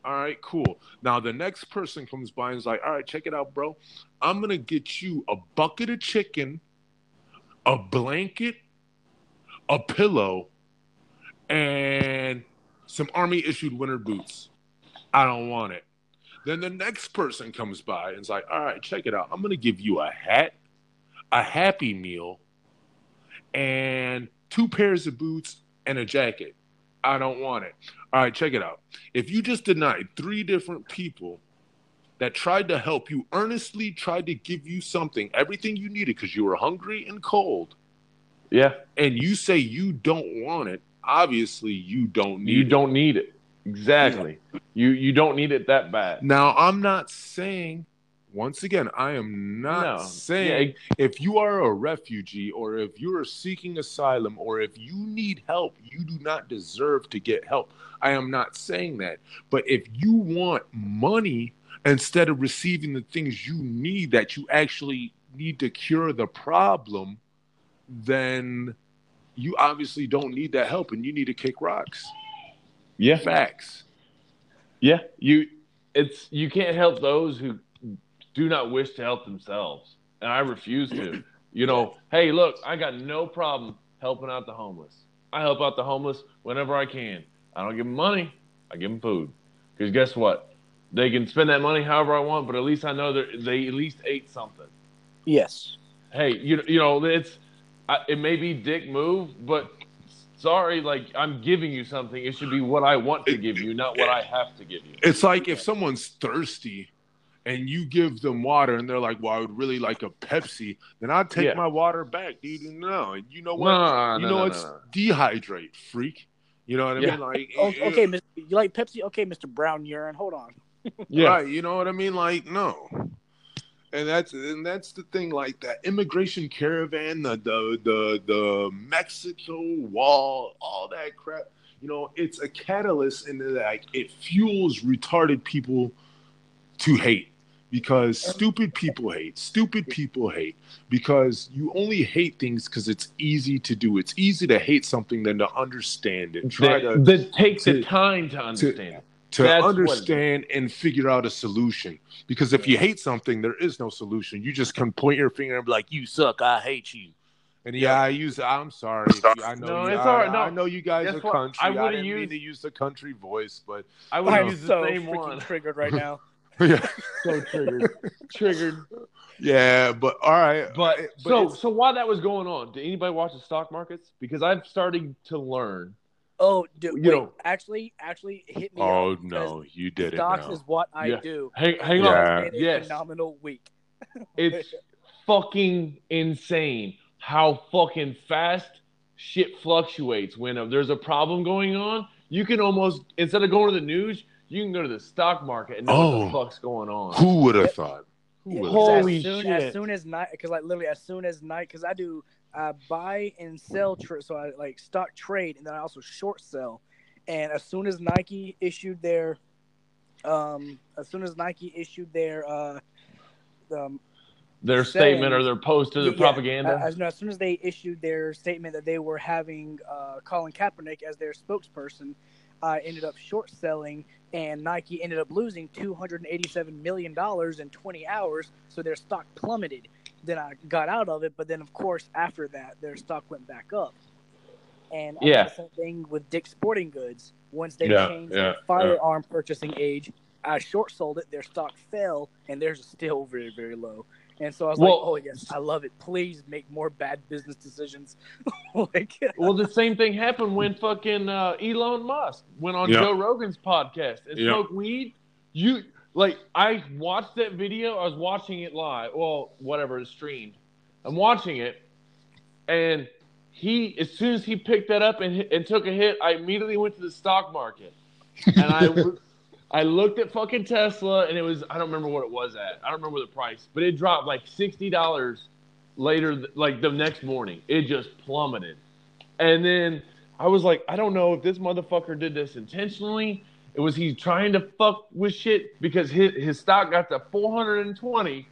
A: All right, cool. Now the next person comes by and is like, All right, check it out, bro. I'm to get you a bucket of chicken, a blanket, a pillow, and some army issued winter boots. I don't want it. Then the next person comes by and is like, all right, check it out. I'm to give you a hat, a Happy Meal, and two pairs of boots and a jacket. I don't want it. All right, check it out. If you just denied three different people that tried to help you, earnestly tried to give you something, everything you needed because you were hungry and cold,
C: Yeah,
A: and you say you don't want it, obviously you don't need
C: you
A: it.
C: don't need it. Exactly. You you don't need it that bad.
A: Now, I'm not saying, once again, I am not
C: No.
A: saying
C: Yeah,
A: if you are a refugee or if you are seeking asylum or if you need help, you do not deserve to get help. I am not saying that. But if you want money instead of receiving the things you need that you actually need to cure the problem, then you obviously don't need that help and you need to kick rocks.
C: yeah,
A: Facts.
C: yeah. You it's you can't help those who do not wish to help themselves, and I refuse to. You know, hey, look, I got no problem helping out the homeless. I help out the homeless whenever I can. I don't give them money. I give them food. Because guess what? They can spend that money however I want, but at least I know that they at least ate something.
D: Yes.
C: hey, you you know, it's I, it may be dick move, but sorry, like I'm giving you something. It should be what I want to give you, not what I have to give you.
A: It's like if someone's thirsty and you give them water and they're like, well, I would really like a Pepsi, then I'd take
C: Yeah.
A: my water back, dude. No, and you know what?
C: no,
A: you
C: no,
A: know
C: no,
A: it's
C: no, no.
A: dehydrate, freak. You know what I
C: Yeah.
A: mean? Like,
D: Oh, okay, Mr. you like Pepsi? Okay, Mr. Brown urine. Hold on.
C: Yeah,
A: Right, you know what I mean? Like, no. And that's and that's the thing, like that immigration caravan, the the the the Mexico wall, all that crap. You know, it's a catalyst and like it fuels retarded people to hate because stupid people hate. Stupid people hate because you only hate things because it's easy to do. It's easy to hate something than to understand it. Try
C: that,
A: to
C: that take
A: to-
C: the time to understand. it.
A: to
C: That's what it is.
A: understand and figure out a solution. Because if you hate something, there is no solution. You just can point your finger and be like, "You suck. I hate you." And yeah, I use. I'm sorry. you- I know.
C: No,
A: you,
C: it's
A: I,
C: all right. No.
A: I know you guys
C: Guess
A: are
C: what?
A: country.
C: I
A: I,
C: would've
A: didn't mean to use the country voice, but
C: I would
D: I'm
C: use the
D: so
C: same
D: freaking
C: one.
D: triggered right now.
A: yeah,
C: So triggered, triggered.
A: yeah. But all right.
C: But,
A: but
C: so so while that was going on, did anybody watch the stock markets? Because I'm starting to learn.
D: Oh, dude,
C: You
D: wait,
C: know-
D: actually, actually hit me.
A: oh no, you did it
D: Stocks is what I
C: Yeah.
D: do.
C: Hang, hang
A: Yeah.
C: on.
D: It's
C: Yes.
D: phenomenal week.
C: It's fucking insane how fucking fast shit fluctuates when uh, there's a problem going on. You can almost instead of going to the news, you can go to the stock market and know what
A: Oh.
C: the fuck's going on.
A: Who would have thought?
D: Yeah,
A: would
D: 'cause
A: have
C: Holy
D: as soon,
C: shit.
D: As soon as night, because like literally as soon as night, because I do uh, buy and sell, tra- so I like stock trade, and then I also short sell. And as soon as Nike issued their, um, as soon as Nike issued their, uh, um,
C: their
D: saying-
C: statement or their post or their
D: yeah,
C: propaganda.
D: As, as soon as they issued their statement that they were having uh, Colin Kaepernick as their spokesperson, I ended up short selling, and Nike ended up losing two hundred and eighty-seven million dollars in twenty hours. So their stock plummeted. Then I got out of it, but then of course after that, their stock went back up. And I
C: Yeah.
D: the same thing with Dick's Sporting Goods. Once they
A: Yeah,
D: changed
A: yeah,
D: their firearm purchasing age, I short sold it. Their stock fell, and theirs is still very, very low. And so I was
C: Well-
D: like, "Oh yes, I love it. Please make more bad business decisions." like,
C: well, the same thing happened when fucking uh, Elon Musk went on
A: Yeah.
C: Joe Rogan's podcast and
A: Yeah.
C: smoked weed. You like I watched that video. I was watching it live. Well, whatever it's streamed. I'm watching it, and he as soon as he picked that up and, and took a hit, I immediately went to the stock market, and I I looked at fucking Tesla, and it was I don't remember what it was at. I don't remember the price, but it dropped like sixty dollars later, like the next morning. It just plummeted, and then I was like, I don't know if this motherfucker did this intentionally. It was he trying to fuck with shit because his his stock got to four hundred and twenty,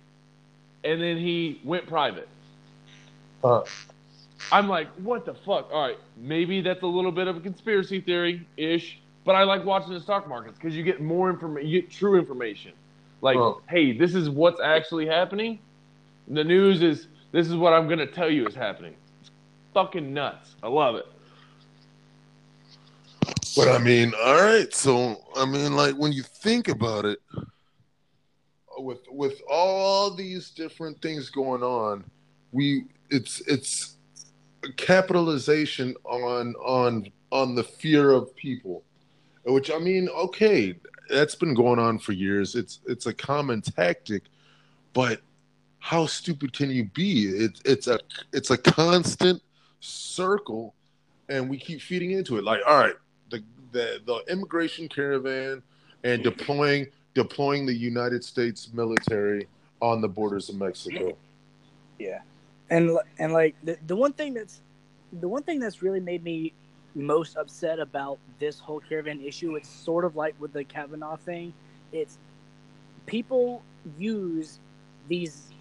C: and then he went private.
A: Uh.
C: I'm like, what the fuck? All right, maybe that's a little bit of a conspiracy theory ish, but I like watching the stock markets because you get more information, you get true information. Like,
A: Oh.
C: hey, this is what's actually happening. The news is this is what I'm gonna tell you is happening. It's fucking nuts. I love it.
A: But I mean, all right. So I mean, like when you think about it, with with all these different things going on, we it's it's capitalization on on on the fear of people, which I mean, okay, that's been going on for years. It's it's a common tactic, but how stupid can you be? It's it's a it's a constant circle and we keep feeding into it. Like, all right, the the, the immigration caravan and deploying deploying the United States military on the borders of Mexico.
D: Yeah, and and like the, the one thing that's the one thing that's really made me most upset about this whole caravan issue, it's sort of like with the Kavanaugh thing. It's people use these.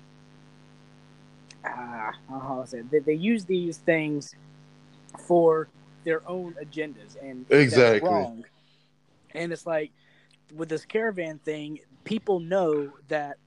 D: Ah, uh, how I say it? They, they use these things for their own agendas, and
A: Exactly.
D: wrong. And it's like with this caravan thing, people know that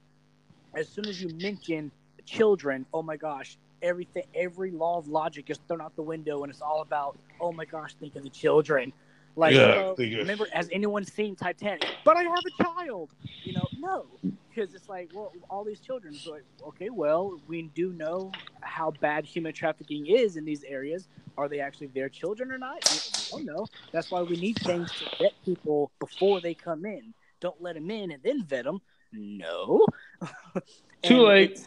D: as soon as you mention children, oh my gosh, everything, every law of logic is thrown out the window, and it's all about, oh my gosh, think of the children. Like,
A: Yeah,
D: remember, has anyone seen Titanic? But I have a child. You know, no, because it's like, well, all these children. So, like, okay, well, we do know how bad human trafficking is in these areas. Are they actually their children or not? We don't know. That's why we need things to vet people before they come in. Don't let them in and then vet them. No.
C: Too late.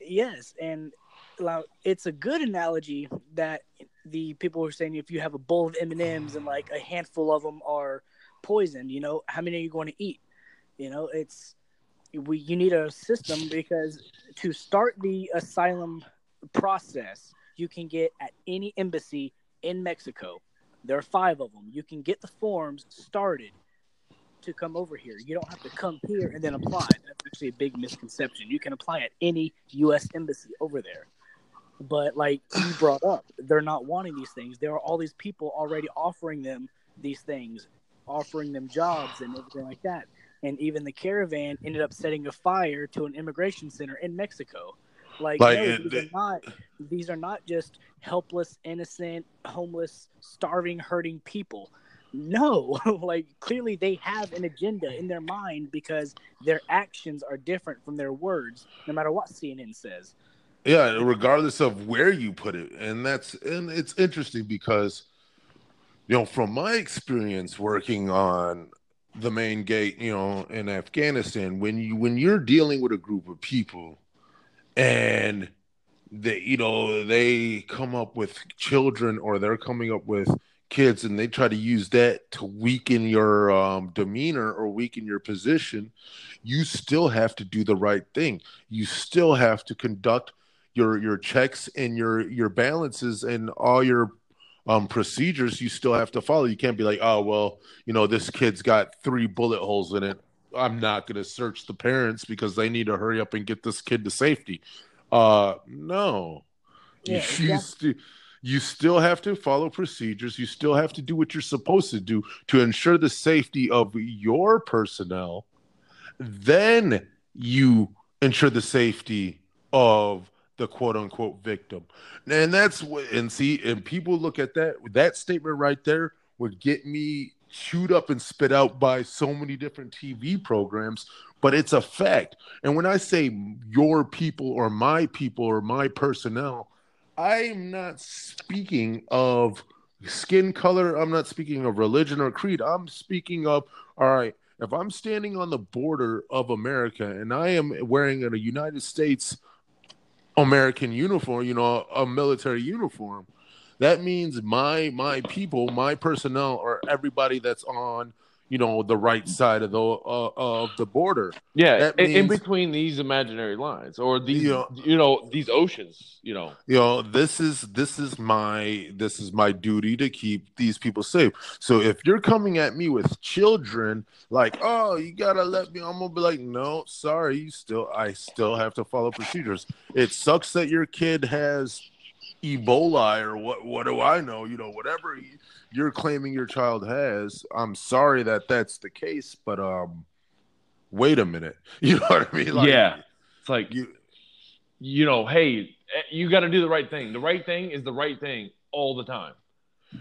D: Yes, and it's a good analogy that the people were saying if you have a bowl of M and M's and like a handful of them are poisoned, you know, how many are you going to eat? You know, it's we you need a system because to start the asylum process, you can get at any embassy in Mexico. There are five of them. You can get the forms started to come over here. You don't have to come here and then apply. That's actually a big misconception. You can apply at any U.S. embassy over there. But like you brought up, they're not wanting these things. There are all these people already offering them these things, offering them jobs and everything like that. And even the caravan ended up setting a fire to an immigration center in Mexico. Like,
A: Like,
D: no,
A: it-
D: these are not these are not just helpless, innocent, homeless, starving, hurting people. No, like clearly they have an agenda in their mind because their actions are different from their words, no matter what CNN says.
A: Yeah, regardless of where you put it. And that's and it's interesting because you know, from my experience working on the main gate, you know, in Afghanistan, when you when you're dealing with a group of people and they you know, they come up with children or they're coming up with kids and they try to use that to weaken your um, demeanor or weaken your position, you still have to do the right thing. You still have to conduct your your checks and your your balances and all your um procedures you still have to follow. You can't be like oh well you know this kid's got three bullet holes in it. I'm not going to search the parents because they need to hurry up and get this kid to safety. Uh no.
D: Yeah,
A: you, you, st- you still have to follow procedures. You still have to do what you're supposed to do to ensure the safety of your personnel. Then you ensure the safety of the quote unquote victim. And that's what, and see, and people look at that, that statement right there would get me chewed up and spit out by so many different TV programs, but it's a fact. And when I say your people or my people or my personnel, I'm not speaking of skin color. I'm not speaking of religion or creed. I'm speaking of, all right, if I'm standing on the border of America and I am wearing a United States American uniform, you know, a military uniform, that means my my people, my personnel, or everybody that's on, you know, the right side of the uh, of the border.
C: Yeah, in, in between these imaginary lines or these,
A: Yeah.
C: you know, these oceans, you know.
A: you know this is this is my this is my duty to keep these people safe so if you're coming at me with children like oh you gotta let me i'm gonna be like no sorry you still i still have to follow procedures it sucks that your kid has ebola or what what do i know you know whatever you're claiming your child has i'm sorry that that's the case but um wait a minute you know what i mean Like,
C: yeah, it's like
A: you
C: you know, hey, eh, you got to do the right thing. The right thing is the right thing all the time.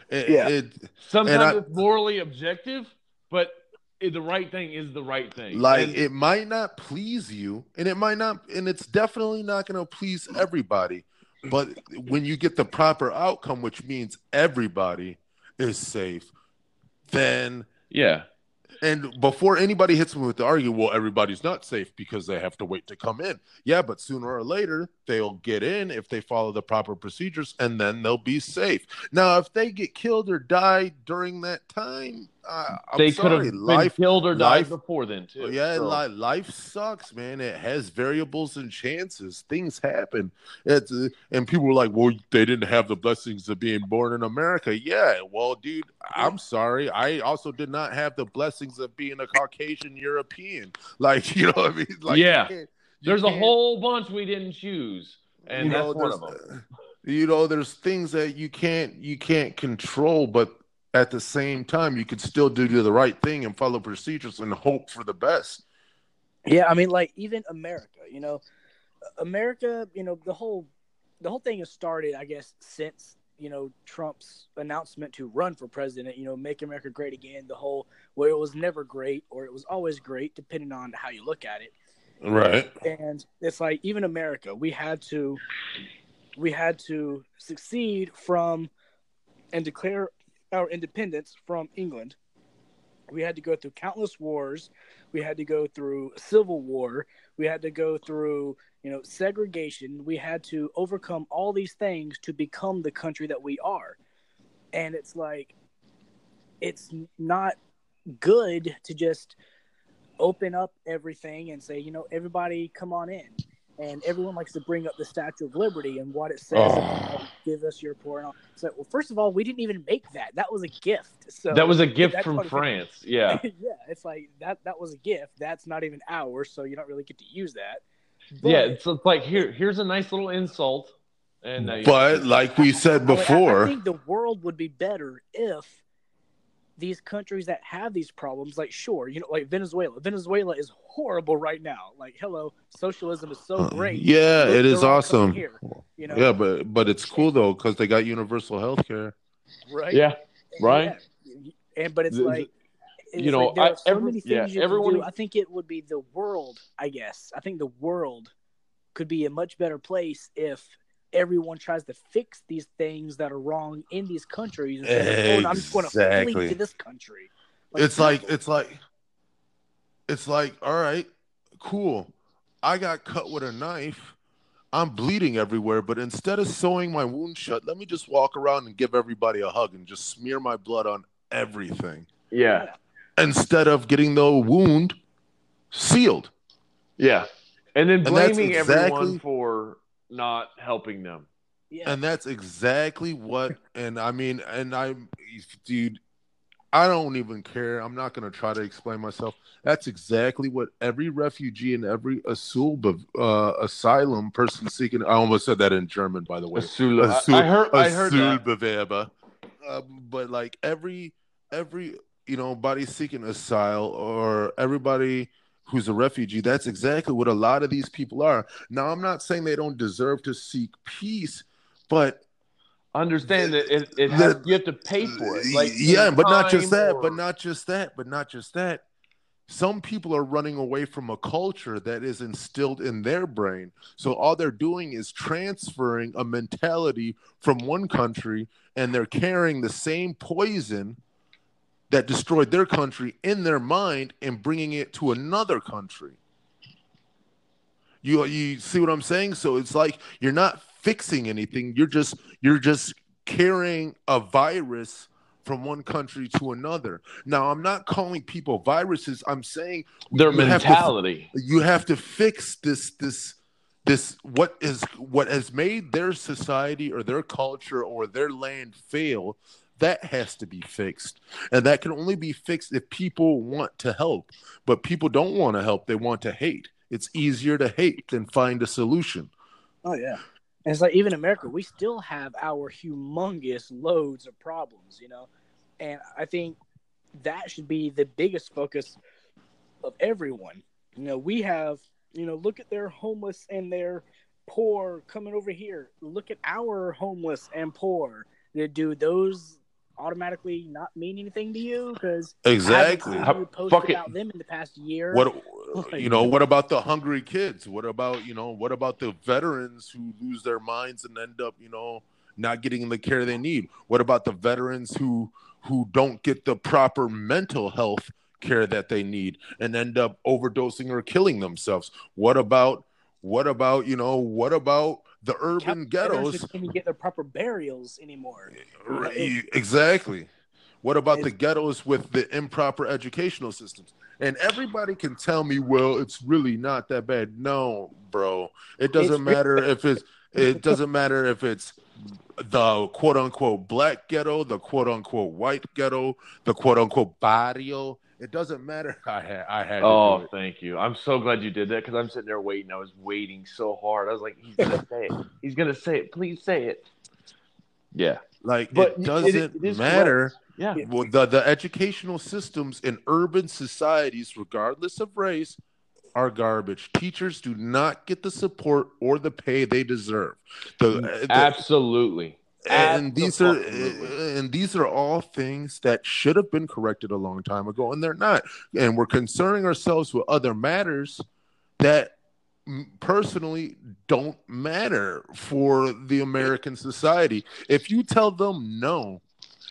A: it,
D: Yeah.
A: it,
C: Sometimes
A: I-
C: it's morally objective, but it, the right thing is the right thing.
A: like
C: And-
A: it might not please you and it might not and it's definitely not going to please everybody but when you get the proper outcome which means everybody is safe then
C: yeah,
A: and before anybody hits me with the argument, well, everybody's not safe because they have to wait to come in. Yeah, but sooner or later they'll get in if they follow the proper procedures, and then they'll be safe. Now, if they get killed or die during that time, uh, I'm
C: they could have been
A: life
C: killed or died
A: life-
C: before then too.
A: Yeah,
C: So-
A: li- life sucks, man. It has variables and chances. Things happen. It's, uh, and people were like, "Well, they didn't have the blessings of being born in America." Yeah, well, dude, I'm sorry. I also did not have the blessings of being a Caucasian European. Like, you know what I mean? Like,
C: Yeah.
A: you
C: There's a whole bunch we didn't choose, and
A: you
C: that's
A: know,
C: one of them.
A: You know, there's things that you can't you can't control, but at the same time, you could still do do the right thing and follow procedures and hope for the best.
D: Yeah, I mean, like even America, you know, America, you know, the whole the whole thing has started, I guess, since you know Trump's announcement to run for president. You know, make America great again. The whole where it was never great or it was always great, depending on how you look at it.
A: Right.
D: And it's like even America, we had to we had to succeed from and declare our independence from England. We had to go through countless wars. We had to go through civil war. We had to go through, you know, segregation. We had to overcome all these things to become the country that we are. And it's like it's not good to just open up everything and say, you know, everybody come on in. And everyone likes to bring up the Statue of Liberty and what it says
A: Oh.
D: about give us your poor and all. So, well, first of all, we didn't even make that. That was a gift. So
C: That was a gift
D: that's
C: from
D: what it-
C: France. Yeah.
D: yeah, it's like that. That was a gift. That's not even ours, so you don't really get to use that.
C: yeah,
D: But-
C: it's, it's like here, here's a nice little insult, and uh,
A: But like we said
D: I- I- I
A: before,
D: think the world would be better if these countries that have these problems, like sure, you know, like Venezuela. Venezuela is horrible right now. Like, hello, socialism is so
A: Uh,
D: great.
A: yeah,
D: Look,
A: it is
D: they're all
A: awesome.
D: Here, you know,
A: Yeah, but but it's cool though because they got universal health care.
D: right?
C: yeah, right.
D: Yeah. And but it's
C: The-
D: like it's
C: you know,
D: like there
C: I-
D: are so
C: every-
D: many things
C: yeah,
D: you
C: everyone-
D: can do. I think it would be the world. I guess I think the world could be a much better place if everyone tries to fix these things that are wrong in these countries instead of, oh, I'm just going to
A: Exactly.
D: flee to this country.
A: it's like it's like it's like all right, cool. I got cut with a knife. I'm bleeding everywhere, but instead of sewing my wound shut, let me just walk around and give everybody a hug and just smear my blood on everything
C: Yeah,
A: instead of getting the wound sealed.
C: yeah, and then
A: And
C: blaming
A: exactly-
C: everyone for not helping them.
D: yeah,
A: And that's exactly what, and I mean, and I'm, dude, I don't even care. I'm not going to try to explain myself. That's exactly what every refugee and every asyl, uh, asylum person seeking, I almost said that in German, by the way.
C: Asul- I-
A: Asyl-
C: I heard, I heard that.
A: Asylbewerber. Um, but like every, every, you know, body seeking asylum or everybody who's a refugee, that's exactly what a lot of these people are. Now, I'm not saying they don't deserve to seek peace, but
C: Understand that it, it
A: The-
C: you have to pay for it. Like
A: yeah, but not just that,
C: or-
A: but not just that, but not just that. Some people are running away from a culture that is instilled in their brain. So all they're doing is transferring a mentality from one country and they're carrying the same poison that destroyed their country in their mind and bringing it to another country. You you see what I'm saying? So it's like you're not fixing anything. You're just you're just carrying a virus from one country to another. Now, I'm not calling people viruses. I'm saying
C: their
A: you have to-
C: mentality.
A: you have to fix this this this what is what has made their society or their culture or their land fail that has to be fixed and that can only be fixed if people want to help but people don't want to help they want to hate it's easier to hate than find a solution
D: oh yeah. And it's like even America, we still have our humongous loads of problems, you know, and I think that should be the biggest focus of everyone. You know, we have, you know, look at their homeless and their poor coming over here. Look at our homeless and poor. Do those automatically not mean anything to you? Because
A: exactly
C: How-
D: post
C: fuck it.
D: about them in the past year.
A: what uh,
D: Like-
A: you know what about the hungry kids what about you know what about the veterans who lose their minds and end up you know not getting the care they need what about the veterans who who don't get the proper mental health care that they need and end up overdosing or killing themselves? What about what about you know what about the urban ghettos?
D: Can't even get their proper burials anymore.
A: Right, exactly. What about the ghettos with the improper educational systems? And everybody can tell me, well, it's really not that bad. No, bro. It doesn't
D: It's
A: matter if it's it doesn't matter if it's the quote unquote black ghetto, the quote unquote white ghetto, the quote unquote barrio. It doesn't matter. I had I had to do
C: Oh,
A: it.
C: thank you. I'm so glad you did that because I'm sitting there waiting. I was waiting so hard. I was like, he's gonna say it. He's gonna say it. Please say it. Yeah,
A: Like
C: but
A: it doesn't
C: it is
A: matter.
C: correct. Yeah,
D: Yeah.
A: Well, the, the educational systems in urban societies, regardless of race, are garbage. Teachers do not get the support or the pay they deserve. The, eh, the-
C: absolutely.
A: Eh, eh, and these are eh,
C: Abso-fucking-lutely.
A: and these are all things that should have been corrected a long time ago, and they're not. And we're concerning ourselves with other matters that personally don't matter for the American society. If you tell them no,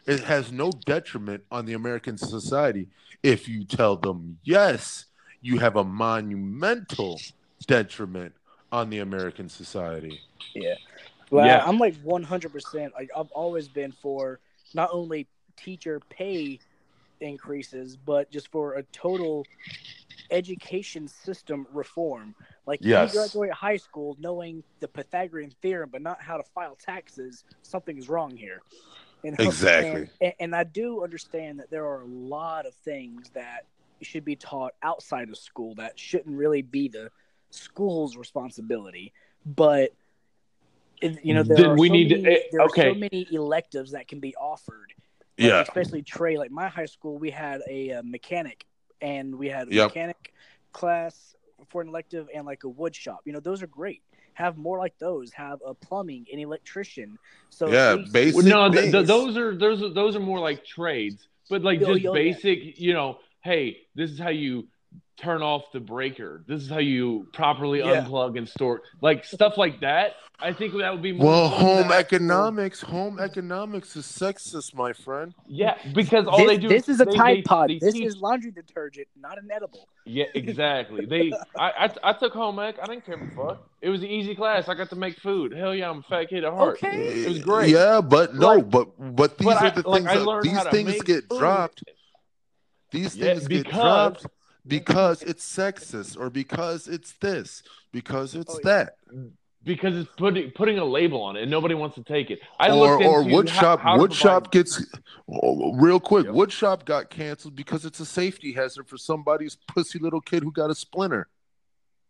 A: it has no detriment on the American society. If you tell them yes, you have a monumental detriment on the American society.
D: Well,
C: Yeah.
D: I'm like 100%. Like I've always been for not only teacher pay increases, but just for a total education system reform. Like
A: Yes.
D: you graduate high school knowing the Pythagorean theorem, but not how to file taxes. Something's wrong here. Know?
A: Exactly.
D: And, and, and I do understand that there are a lot of things that should be taught outside of school that shouldn't really be the school's responsibility. But you know, there are
C: we
D: so
C: need to-
D: many,
C: eh,
D: there are
C: okay.
D: so many electives that can be offered. Like,
A: Yeah.
D: especially trade. Like my high school, we had a, uh mechanic, and we had a
A: Yep.
D: mechanic class for an elective, and like a wood shop. You know, those are great. Have more like those. Have a plumbing, an electrician. So
A: Yeah,
D: these-
A: basic
C: Well, no, th- th-
A: things.
C: those are those are those are more like trades, but like
D: Yo,
C: just
D: yo, yeah.
C: basic. You know, hey, this is how you turn off the breaker. This is how you properly
D: Yeah.
C: unplug and store, like stuff like that. I think that would be more.
A: Well, home
C: actual-
A: economics, home economics is sexist, my friend.
C: Yeah, because all
D: this,
C: they do.
D: this is a Tide Pod.
C: they
D: this
C: teach-
D: is laundry detergent, not an edible.
C: Yeah, exactly. They, I, I, I took home ec. I didn't care a fuck. It was an easy class. I got to make food. Hell yeah, I'm a fat kid at heart.
D: Okay.
C: It was great.
A: Yeah, but no,
C: Like-
A: but but these
C: but
A: are
C: I-
A: the
C: like,
A: things
C: I
A: that
C: how
A: these
C: to
A: things
C: make
A: get
C: food.
A: dropped. These
C: Yeah,
A: things get dropped because it's sexist or because it's this, because it's
D: Oh, yeah.
A: that. Mm.
C: because it's putting putting a label on it and nobody wants to take it. I
A: or
C: looked
A: or
C: into
A: wood
C: how- how to
A: wood shop
C: provide-
A: gets oh, real quick
C: Yep.
A: wood shop got canceled because it's a safety hazard for somebody's pussy little kid who got a splinter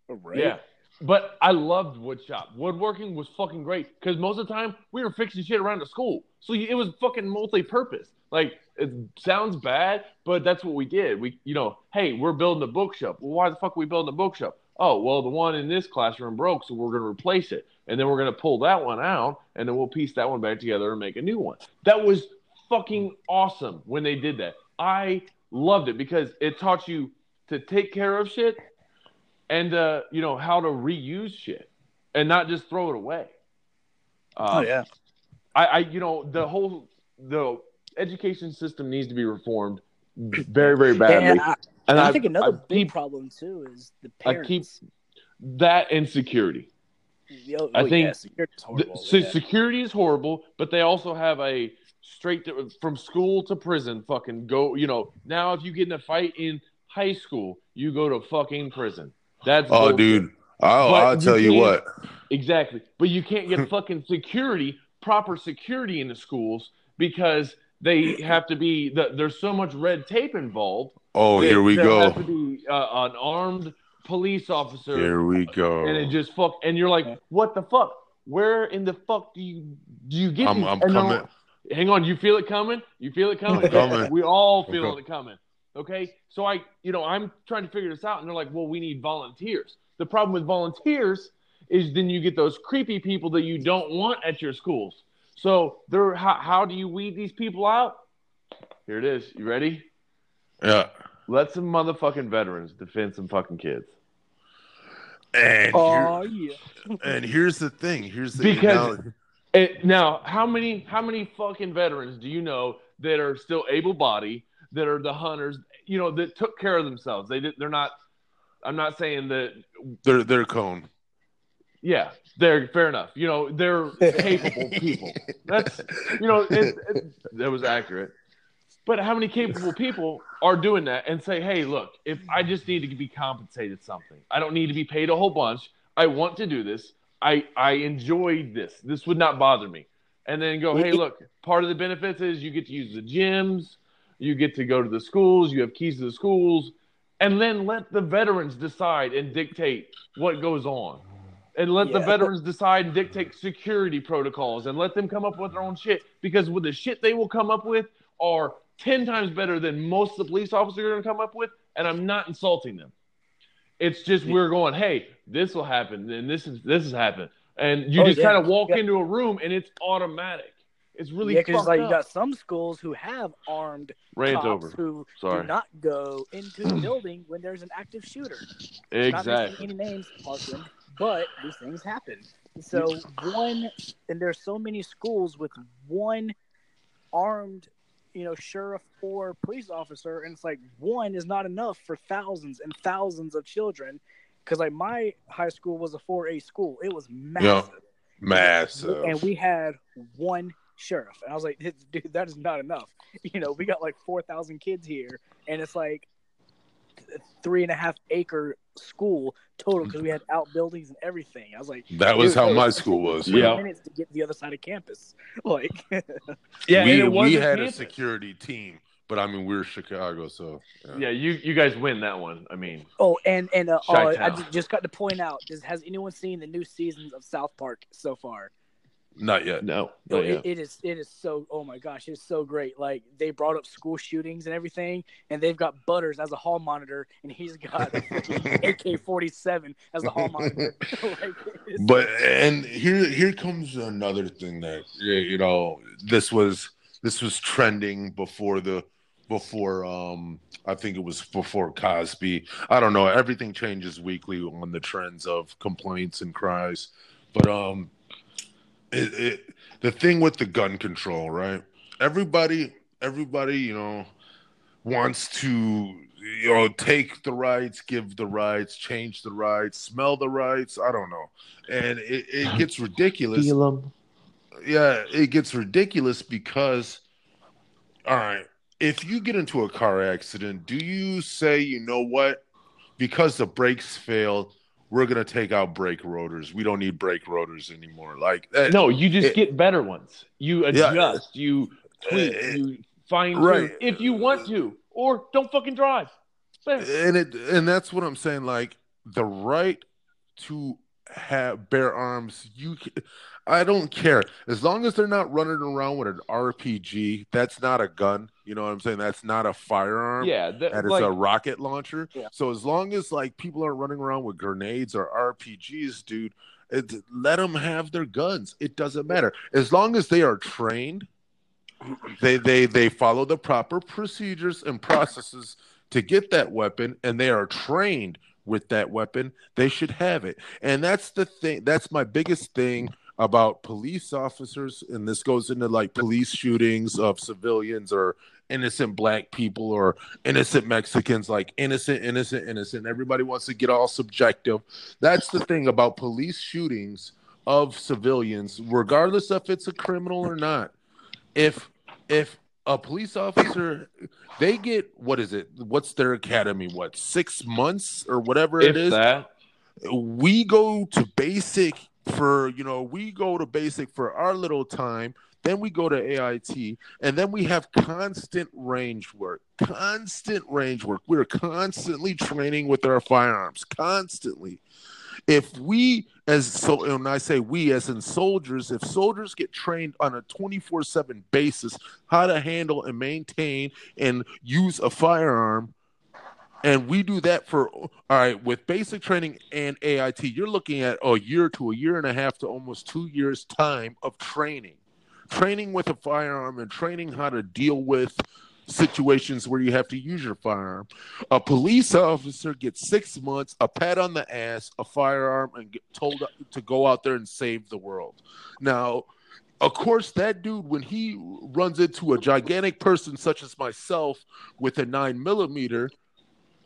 A: oh,
D: Right?
C: Yeah. But I loved woodshop. Woodworking was fucking great because most of the time we were fixing shit around the school. So it was fucking multi-purpose. Like it sounds bad, but that's what we did. We, you know, hey, we're building a bookshelf. Well, why the fuck are we building a bookshelf? Oh, well, the one in this classroom broke, so we're going to replace it, and then we're going to pull that one out, and then we'll piece that one back together and make a new one. That was fucking awesome when they did that. I loved it because it taught you to take care of shit and uh, you know how to reuse shit and not just throw it away. Uh,
D: Oh yeah.
C: I, I, you know, the whole the education system needs to be reformed very, very badly.
D: And I,
C: and
D: I
C: I
D: think another
C: I
D: big
C: keep
D: problem too is the
C: I
D: parents.
C: keep- that insecurity.
D: Yo,
C: I think
D: yeah, security's
C: The-
D: horrible.
C: so
D: yeah.
C: security is horrible, but they also have a straight to, from school to prison. Fucking go, you know. Now, if you get in a fight in high school, you go to fucking prison. That's
A: oh
C: bullshit.
A: dude i'll, I'll
C: you
A: tell you
C: can't-
A: what
C: Exactly. But you can't get fucking security, proper security in the schools because they have to be the, there's so much red tape involved.
A: oh
C: that
A: here we go
C: has to be uh, an armed police officer
A: here we go
C: and it just fuck and you're like, what the fuck? Where in the fuck do you do you get
A: I'm-
C: these?
A: I'm
C: and they're-
A: coming.
C: Hang on, you feel it coming? You feel it coming?
A: I'm coming.
C: We all
A: I'm
C: feeling
A: coming.
C: it coming. Okay, so I, you know, I'm trying to figure this out, and they're like, well, we need volunteers. The problem with volunteers is then you get those creepy people that you don't want at your schools. So they're how, how do you weed these people out? Here it is. You ready?
A: yeah
C: Let some motherfucking veterans defend some fucking kids.
A: and
D: Oh
A: here-
D: yeah.
A: and here's the thing here's the
C: Because-
A: now-
C: now, how many how many fucking veterans do you know that are still able-bodied that are the hunters, you know, that took care of themselves. They did. They're not. I'm not saying that.
A: They're they're cone.
C: Yeah, they're fair enough. You know, they're capable people. That's you know, it, it, that was accurate. But how many capable people are doing that and say, "Hey, look, if I just need to be compensated something, I don't need to be paid a whole bunch. I want to do this. I I enjoyed this. This would not bother me." And then go, "Hey, look, part of the benefits is you get to use the gyms, you get to go to the schools, you have keys to the schools, and then let the veterans decide and dictate what goes on." And let the veterans decide and dictate security protocols and let them come up with their own shit. Because with the shit they will come up with are 10 times better than most of the police officers are going to come up with and i'm not insulting them. It's just we're going hey this will happen and this is this has happened. And you
D: Oh,
C: just
D: yeah.
C: kind of walk
D: Yeah.
C: into a room and it's automatic. It's really
D: yeah, because like you got some schools who have armed
C: rant
D: cops
C: over.
D: who
C: Sorry.
D: do not go into the building when there's an active shooter.
C: Exactly
D: any names, Parkland, but these things happen. So one, and there's so many schools with one armed, you know, sheriff or police officer, and it's like one is not enough for thousands and thousands of children. Because like my high school was a 4A school, it was massive,
A: Massive.
D: and we had one sheriff, and I was like, dude, that is not enough. You know, we got like 4,000 kids here, and it's like three and a half acre school total because we had outbuildings and everything. I was like,
A: that was how my school was.
C: Yeah.
D: minutes to get to the other side of campus. Like,
C: yeah
A: we,
C: and
A: we
C: wasn't
A: had a security team, but I mean we're Chicago, so
C: yeah you you guys win that one i mean
D: oh, and and uh, uh, I just got to point out: does, has anyone seen the new seasons of South Park so far?
A: Not yet.
C: no yet.
D: it, it is it is so oh my gosh it's so great like they brought up school shootings and everything and they've got butters as a hall monitor and he's got ak-47 as a hall monitor like,
A: But and here here comes another thing that yeah, you know this was this was trending before the before um I think it was before Cosby. I don't know. Everything changes weekly on the trends of complaints and cries. But um it, it the thing with the gun control, right? Everybody everybody, you know, wants to you know take the rights, give the rights, change the rights, smell the rights. I don't know, and it, it uh-huh. gets ridiculous. Yeah, it gets ridiculous because, all right, if you get into a car accident, do you say, you know what, because the brakes failed, we're gonna take out brake rotors. We don't need brake rotors anymore. Like that,
C: No, you just
A: It-
C: get better ones. You
A: Yeah.
C: adjust, you tweak,
A: Uh,
C: you fine tune
A: right.
C: if you want to, or don't fucking drive.
A: And it and that's what I'm saying. Like the right to have bear arms, you. I don't care as long as they're not running around with an RPG. That's not a gun. You know what I'm saying? That's not a firearm.
C: Yeah, that,
A: That is
C: like,
A: a rocket launcher.
D: Yeah.
A: So as long as like people are running around with grenades or RPGs, dude, it, let them have their guns. It doesn't matter as long as they are trained. They they they follow the proper procedures and processes to get that weapon, and they are trained with that weapon. They should have it, and that's the thing. That's my biggest thing about police officers, and this goes into like police shootings of civilians or innocent black people or innocent Mexicans, like innocent, innocent, innocent. Everybody wants to get all subjective. That's the thing about police shootings of civilians, regardless if it's a criminal or not. If if a police officer they get what is it? What's their academy? What six months or whatever
C: if
A: it is?
C: that.
A: we go to basic for you know we go to basic for our little time then we go to ait and then we have constant range work constant range work. We're constantly training with our firearms constantly. If we as so and i say we as in soldiers if soldiers get trained on a 24-7 basis how to handle and maintain and use a firearm and we do that for all right with basic training and AIT. You're looking at a year to a year and a half to almost two years time of training, training with a firearm and training how to deal with situations where you have to use your firearm. A police officer gets six months, a pat on the ass, a firearm, and get told to go out there and save the world. Now, of course, that dude, when he runs into a gigantic person such as myself with a nine millimeter,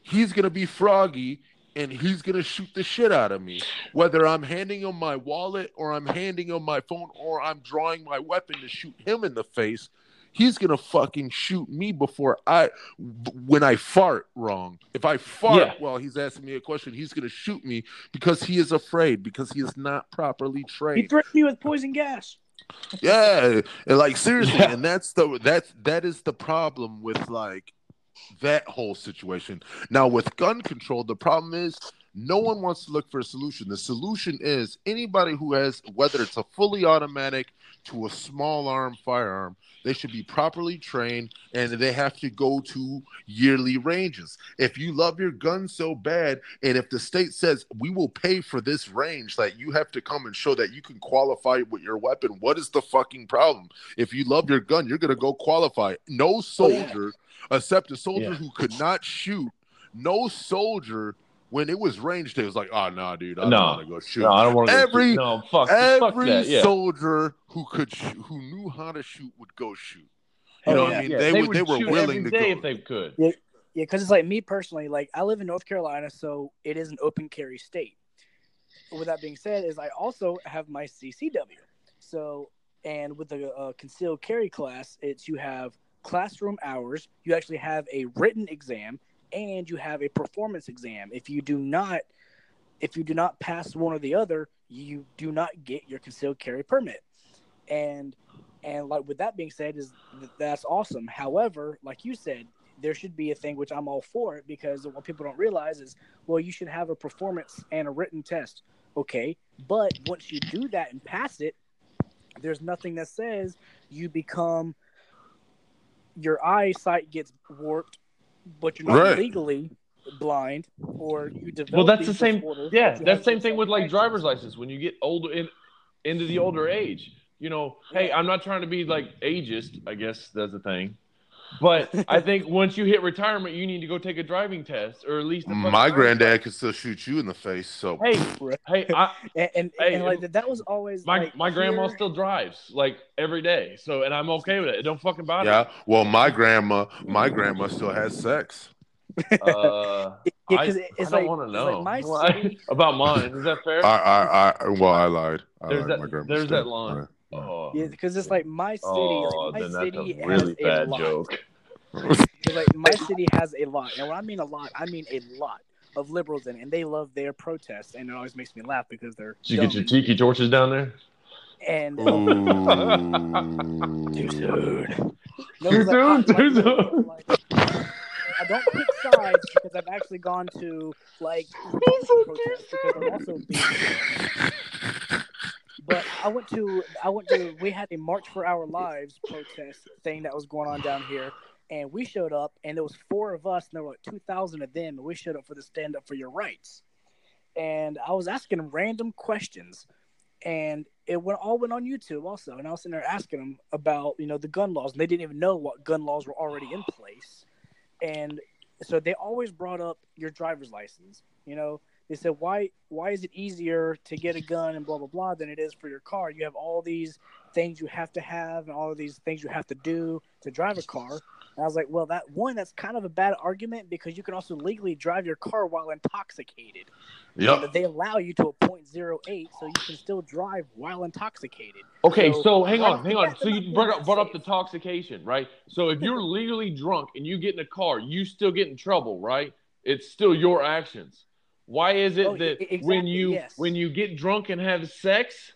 A: he's gonna be froggy and he's gonna shoot the shit out of me. Whether I'm handing him my wallet or I'm handing him my phone or I'm drawing my weapon to shoot him in the face, he's gonna fucking shoot me before I when I fart wrong. If I fart
C: Yeah.
A: while he's asking me a question, he's gonna shoot me because he is afraid because he is not properly trained.
D: He threatened me with poison gas.
A: Yeah, and like seriously,
C: Yeah.
A: and that's the that's that is the problem with like that whole situation. Now with gun control, the problem is no one wants to look for a solution. The solution is anybody who has whether it's a fully automatic to a small arm firearm, they should be properly trained and they have to go to yearly ranges. If you love your gun so bad, and if the state says we will pay for this range, that you have to come and show that you can qualify with your weapon, what is the fucking problem? If you love your gun, you're gonna go qualify. No soldier, except a soldier
C: Yeah.
A: who could not shoot, no soldier when it was range day was like, oh no, dude, I don't
C: No.
A: want to go shoot.
C: No, I don't want to.
A: Every-
C: no, fuck, fuck
A: Every
C: that. Yeah.
A: soldier who could sh- who knew how to shoot would go shoot. You
D: Oh,
A: know, what. I mean,
C: Yeah,
A: they, would, they were
C: shoot
A: willing
C: every
A: to
C: day
A: go.
C: if they could.
D: Yeah, because it's like me personally, like I live in North Carolina, so it is an open carry state. But with that being said, is I also have my CCW. So, and with the uh, concealed carry class, it's you have classroom hours, you actually have a written exam, and you have a performance exam. If you do not, if you do not pass one or the other, you do not get your concealed carry permit. And and like with that being said, is that's awesome. However, like you said, there should be a thing which I'm all for because what people don't realize is, well, you should have a performance and a written test. Okay, but once you do that and pass it, there's nothing that says you become your eyesight gets warped, but you're not
A: Right.
D: legally blind or you develop.
C: Well, that's the same- Yeah,
D: but
C: that's same thing with like driver's license. When you get older in into the older age, you know, hey, I'm not trying to be like ageist. I guess that's the thing. But I think once you hit retirement, you need to go take a driving test, or at least
A: My granddad could still shoot you in the face. So
C: Hey, hey, I,
D: And, and,
C: Hey,
D: and like that, that was always
C: my
D: like,
C: my grandma
D: here-
C: still drives like every day, so and I'm okay with it. It don't fucking bother.
A: yeah, well, my grandma, my grandma still has sex.
C: Uh,
D: Yeah,
C: I,
D: 'cause it- it's
C: I
D: like-
C: don't want to
D: it's
C: know
D: like my
C: Why-
D: city-
C: about mine. Is that fair?
A: I, I, I, well, I lied. I
C: There's
A: lied.
C: that-
A: my grandma
C: there's
A: still-
C: that line.
A: Right.
C: oh,
D: Yeah, because it's like my city.
C: oh,
D: like, my
C: then that's
D: city
C: a really
D: has a
C: bad
D: lot.
C: joke.
D: 'Cause, like my city has a lot, and when I mean a lot, I mean a lot of liberals in, it, and they love their protests, and it always makes me laugh because they're
C: Did you
D: dumb
C: get your tiki torches down there?
D: and
A: Ooh.
D: too soon. No,
C: Too
D: I-
C: soon, too soon.
D: I don't pick sides because I've actually gone to like protests because I'm also being. But I went to I went to we had a March for Our Lives protest thing that was going on down here, and we showed up, and there was four of us, and there were like two thousand of them, and we showed up for the Stand Up for Your Rights, and I was asking random questions, and it went all went on YouTube also, and I was sitting there asking them about you know the gun laws, and they didn't even know what gun laws were already in place, and so they always brought up your driver's license, you know. They said, "Why? Why is it easier to get a gun and blah blah blah than it is for your car? You have all these things you have to have, and all of these things you have to do to drive a car." And I was like, "Well, that one, that's kind of a bad argument because you can also legally drive your car while intoxicated.
A: Yep.
D: And they allow you to a .08, so you can still drive while intoxicated.
C: Okay,
D: So-
C: so hang on, hang on. So you brought up, brought up the
D: safe.
C: toxication, right? So if you're legally drunk and you get in a car, you still get in trouble, right? It's still your actions. Why is it
D: Oh,
C: that
D: e-
C: when you
D: yes.
C: when you get drunk and have sex,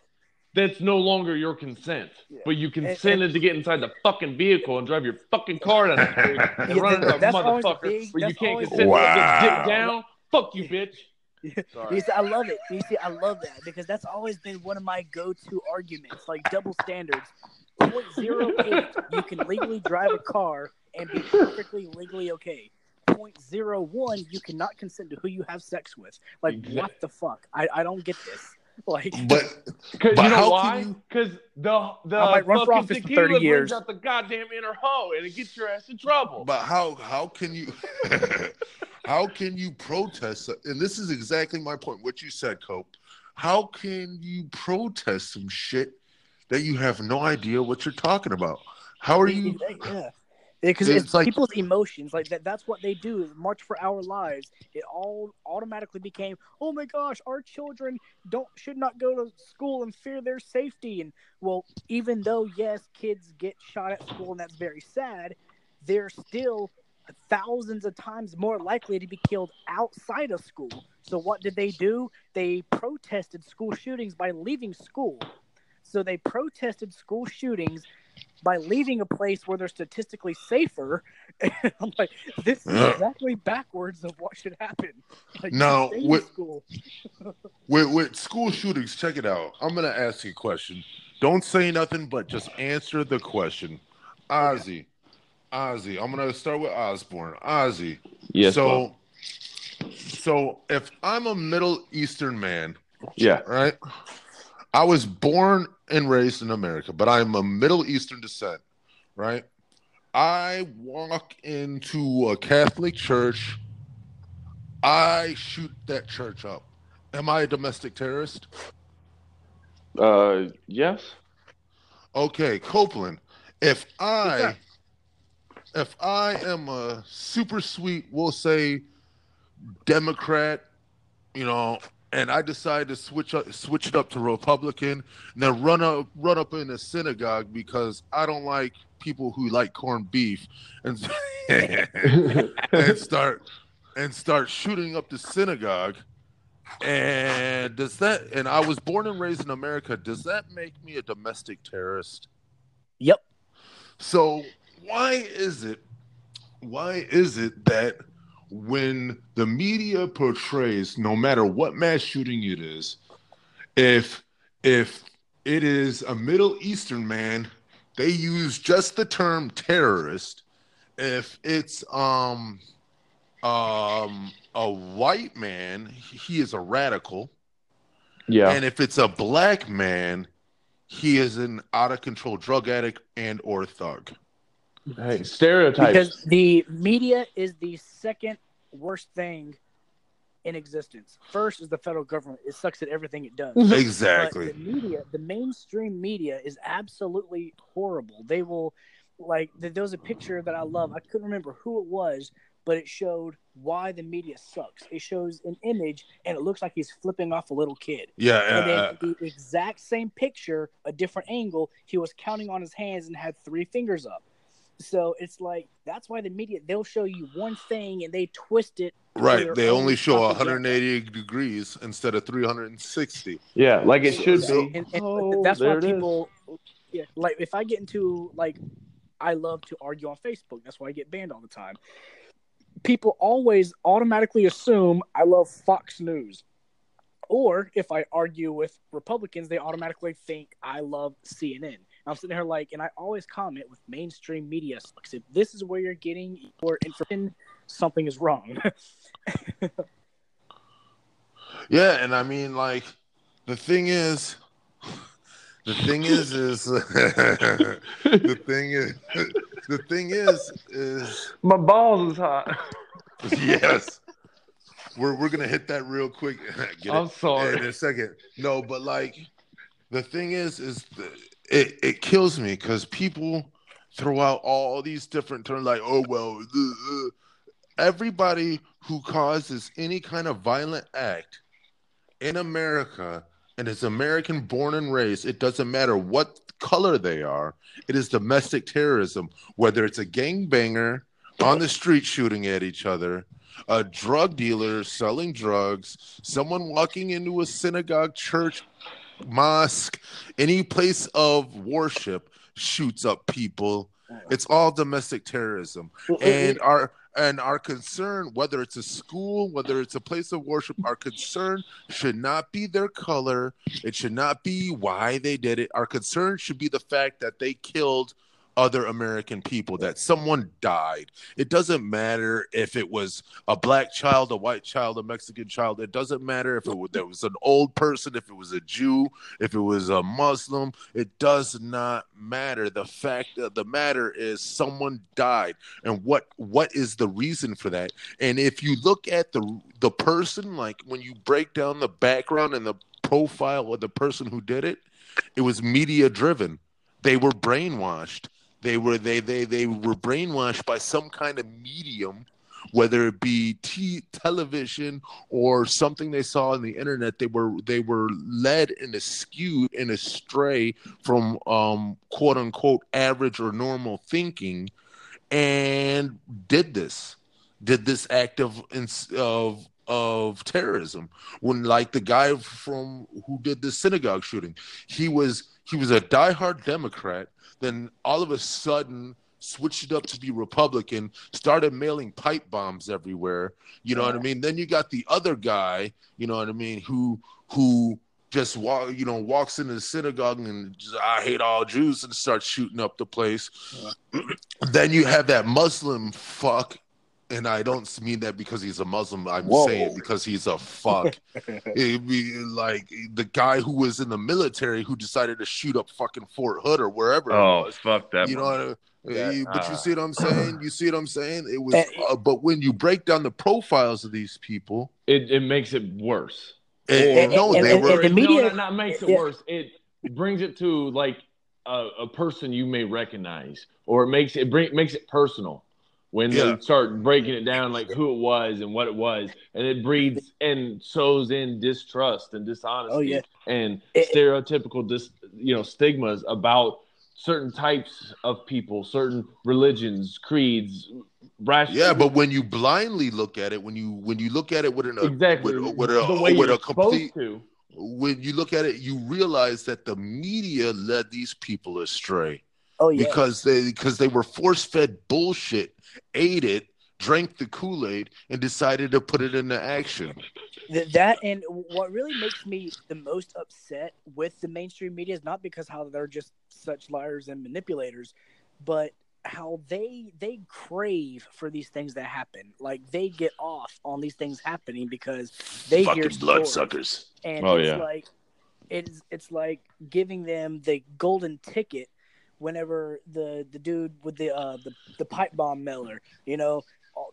C: that's no longer your consent,
D: Yeah.
C: but you
D: And-
C: consented to get inside the fucking vehicle and drive your fucking car down the street and
D: Yeah,
C: run into a
D: a
C: motherfucker,
D: big-
C: but you can't
D: always a
C: consent to
A: big-
C: get
A: Wow.
C: dick down. Fuck you, bitch.
D: You see, I love it. You see, I love that because that's always been one of my go-to arguments, like double standards. 0.08, you can legally drive a car and be perfectly legally okay. 0.01, you cannot consent to who you have sex with. Like,
C: Exact-
D: what the fuck? I, I don't get this. Like,
A: But
C: Cause
A: But
C: you know
A: how
C: why?
A: can you-
C: Because the the
D: I might run for
C: fucking
D: office for
C: tequila
D: 30
C: brings
D: years.
C: out the goddamn inner hoe, and it gets your ass in trouble.
A: but how how can you how can you protest? And this is exactly my point. What you said, Cope. How can you protest some shit that you have no idea what you're talking about. How are you?
D: Yeah. Because
A: It's
D: it's,
A: like-
D: people's emotions, like that. That's what they do. March for our lives. It all automatically became, oh my gosh, our children don't should not go to school and fear their safety. And well, even though yes, kids get shot at school and that's very sad, they're still thousands of times more likely to be killed outside of school. So what did they do? They protested school shootings by leaving school. So they protested school shootings by leaving a place where they're statistically safer. And I'm like, this is
A: Yeah.
D: exactly backwards of what should happen. Like, you
A: No, with-
D: school.
A: With, with school shootings, check it out. I'm gonna ask you a question. Don't say nothing, but just answer the question. Ozzy, Ozzy. I'm gonna start with Osborne. Ozzy.
C: Yes.
A: so,
C: Bob.
A: so if I'm a Middle Eastern man,
C: yeah.
A: right? I was born and raised in America, but I'm a Middle Eastern descent, right? I walk into a Catholic church. I shoot that church up. Am I a domestic terrorist?
C: Uh, yes.
A: Okay, Copeland. If I
D: Yeah.
A: if I am a super sweet, we'll say Democrat, you know, and I decide to switch up switch it up to Republican, and then run up run up in a synagogue because I don't like people who like corned beef and and start and start shooting up the synagogue. And does that and I was born and raised in America, does that make me a domestic terrorist?
D: Yep.
A: So why is it why is it that when the media portrays no matter what mass shooting it is, if if it is a Middle Eastern man, they use just the term terrorist. If it's um um a white man, he is a radical.
C: Yeah.
A: And if it's a black man, he is an out of control drug addict and or thug.
C: Hey, stereotypes.
D: Because the media is the second worst thing in existence. First is the federal government. It sucks at everything it does.
A: Exactly.
D: But the media, the mainstream media, is absolutely horrible. They will, like, th- there was a picture that I love. I couldn't remember who it was, but it showed why the media sucks. It shows an image, and it looks like he's flipping off a little kid.
A: Yeah,
D: And
A: uh,
D: then the exact same picture, a different angle, he was counting on his hands and had three fingers up. So it's like that's why the media they'll show you one thing and they twist it.
A: right. They only show
D: propaganda.
A: 180 degrees instead of 360.
C: yeah, like it should
A: So-
C: be.
D: and, and
C: Oh,
D: that's why people yeah like if i get into like i love to argue on facebook that's why i get banned all the time people always automatically assume i love fox news or if i argue with republicans they automatically think i love cnn i'm sitting here like and i always comment with mainstream media sucks. if this is where you're getting your information something is wrong
A: Yeah, and I mean, like, the thing is, the thing is, is the thing is, the thing is, is
C: My balls is hot.
A: yes, we're we're gonna hit that real quick.
C: I'm
A: it?
C: sorry.
A: in a second. No, but like the thing is, is the, it it kills me because people throw out all these different terms like, oh well, uh, uh. everybody who causes any kind of violent act in America and is American born and raised, it doesn't matter what color they are. It is domestic terrorism, whether it's a gangbanger on the street shooting at each other, a drug dealer selling drugs, someone walking into a synagogue, church, mosque, any place of worship shoots up people. Mm. It's all domestic terrorism. And our and our concern, whether it's a school, whether it's a place of worship, our concern should not be their color. It should not be why they did it. Our concern should be the fact that they killed other American people, that someone died. It doesn't matter if it was a black child, a white child, a Mexican child. It doesn't matter if it was, there was an old person, if it was a Jew, if it was a Muslim. It does not matter. The fact that the matter is someone died, and what what is the reason for that? And if you look at the the person, like when you break down the background and the profile of the person who did it, it was media driven. They were brainwashed. They were they they they were brainwashed by some kind of medium, whether it be t- television or something they saw on the internet. They were they were led and skewed and astray from um, quote unquote average or normal thinking, and did this did this act of of of terrorism. When like the guy from who did the synagogue shooting he was he was a diehard democrat then all of a sudden switched it up to be republican started mailing pipe bombs everywhere you know what i mean? Then you got the other guy you know what i mean who who just walk, you know, walks into the synagogue and just, I hate all Jews and starts shooting up the place. then you have that Muslim fuck and I don't mean that because he's a Muslim. I'm
D: Whoa.
A: saying because he's a fuck. It'd be like the guy who was in the military who decided to shoot up fucking Fort Hood or wherever. it
C: Oh,
A: was.
C: fuck that.
A: you know, what I-
C: That-
A: but
C: ah.
A: you see what I'm saying? You see what I'm saying? It was,
D: Eh,
A: uh, but when you break down the profiles of these people,
C: it, it makes it worse.
A: it,
D: And-
A: no,
D: and-
A: they
D: and-
A: were.
D: and the media-
C: no, not, not makes it
D: Yeah.
C: worse. It brings it to like a, a person you may recognize, or it makes it bring makes it personal when
A: Yeah.
C: they start breaking it down, like who it was and what it was, and it breeds and sows in distrust and oh, dishonesty
D: Oh, yeah.
C: and
D: It-
C: stereotypical dis, you know stigmas about certain types of people, certain religions, creeds, rational.
A: yeah, but when you blindly look at it, when you when you look at it with an
C: exactly
A: with, with
C: the
A: a
C: way
A: with
C: you're
A: a complete
C: to.
A: when you look at it, you realize that the media led these people astray
D: Oh yeah.
A: because they because they were force fed bullshit, ate it, drank the Kool Aid, and decided to put it into action.
D: That and what really makes me the most upset with the mainstream media is not because how they're just such liars and manipulators, but how they they crave for these things that happen. Like they get off on these things happening because they hear
A: Fucking
D: stories.
A: bloodsuckers.
D: and
C: Oh,
D: it's
C: yeah.
D: like it's it's like giving them the golden ticket whenever the the dude with the uh the, the pipe bomb miller you know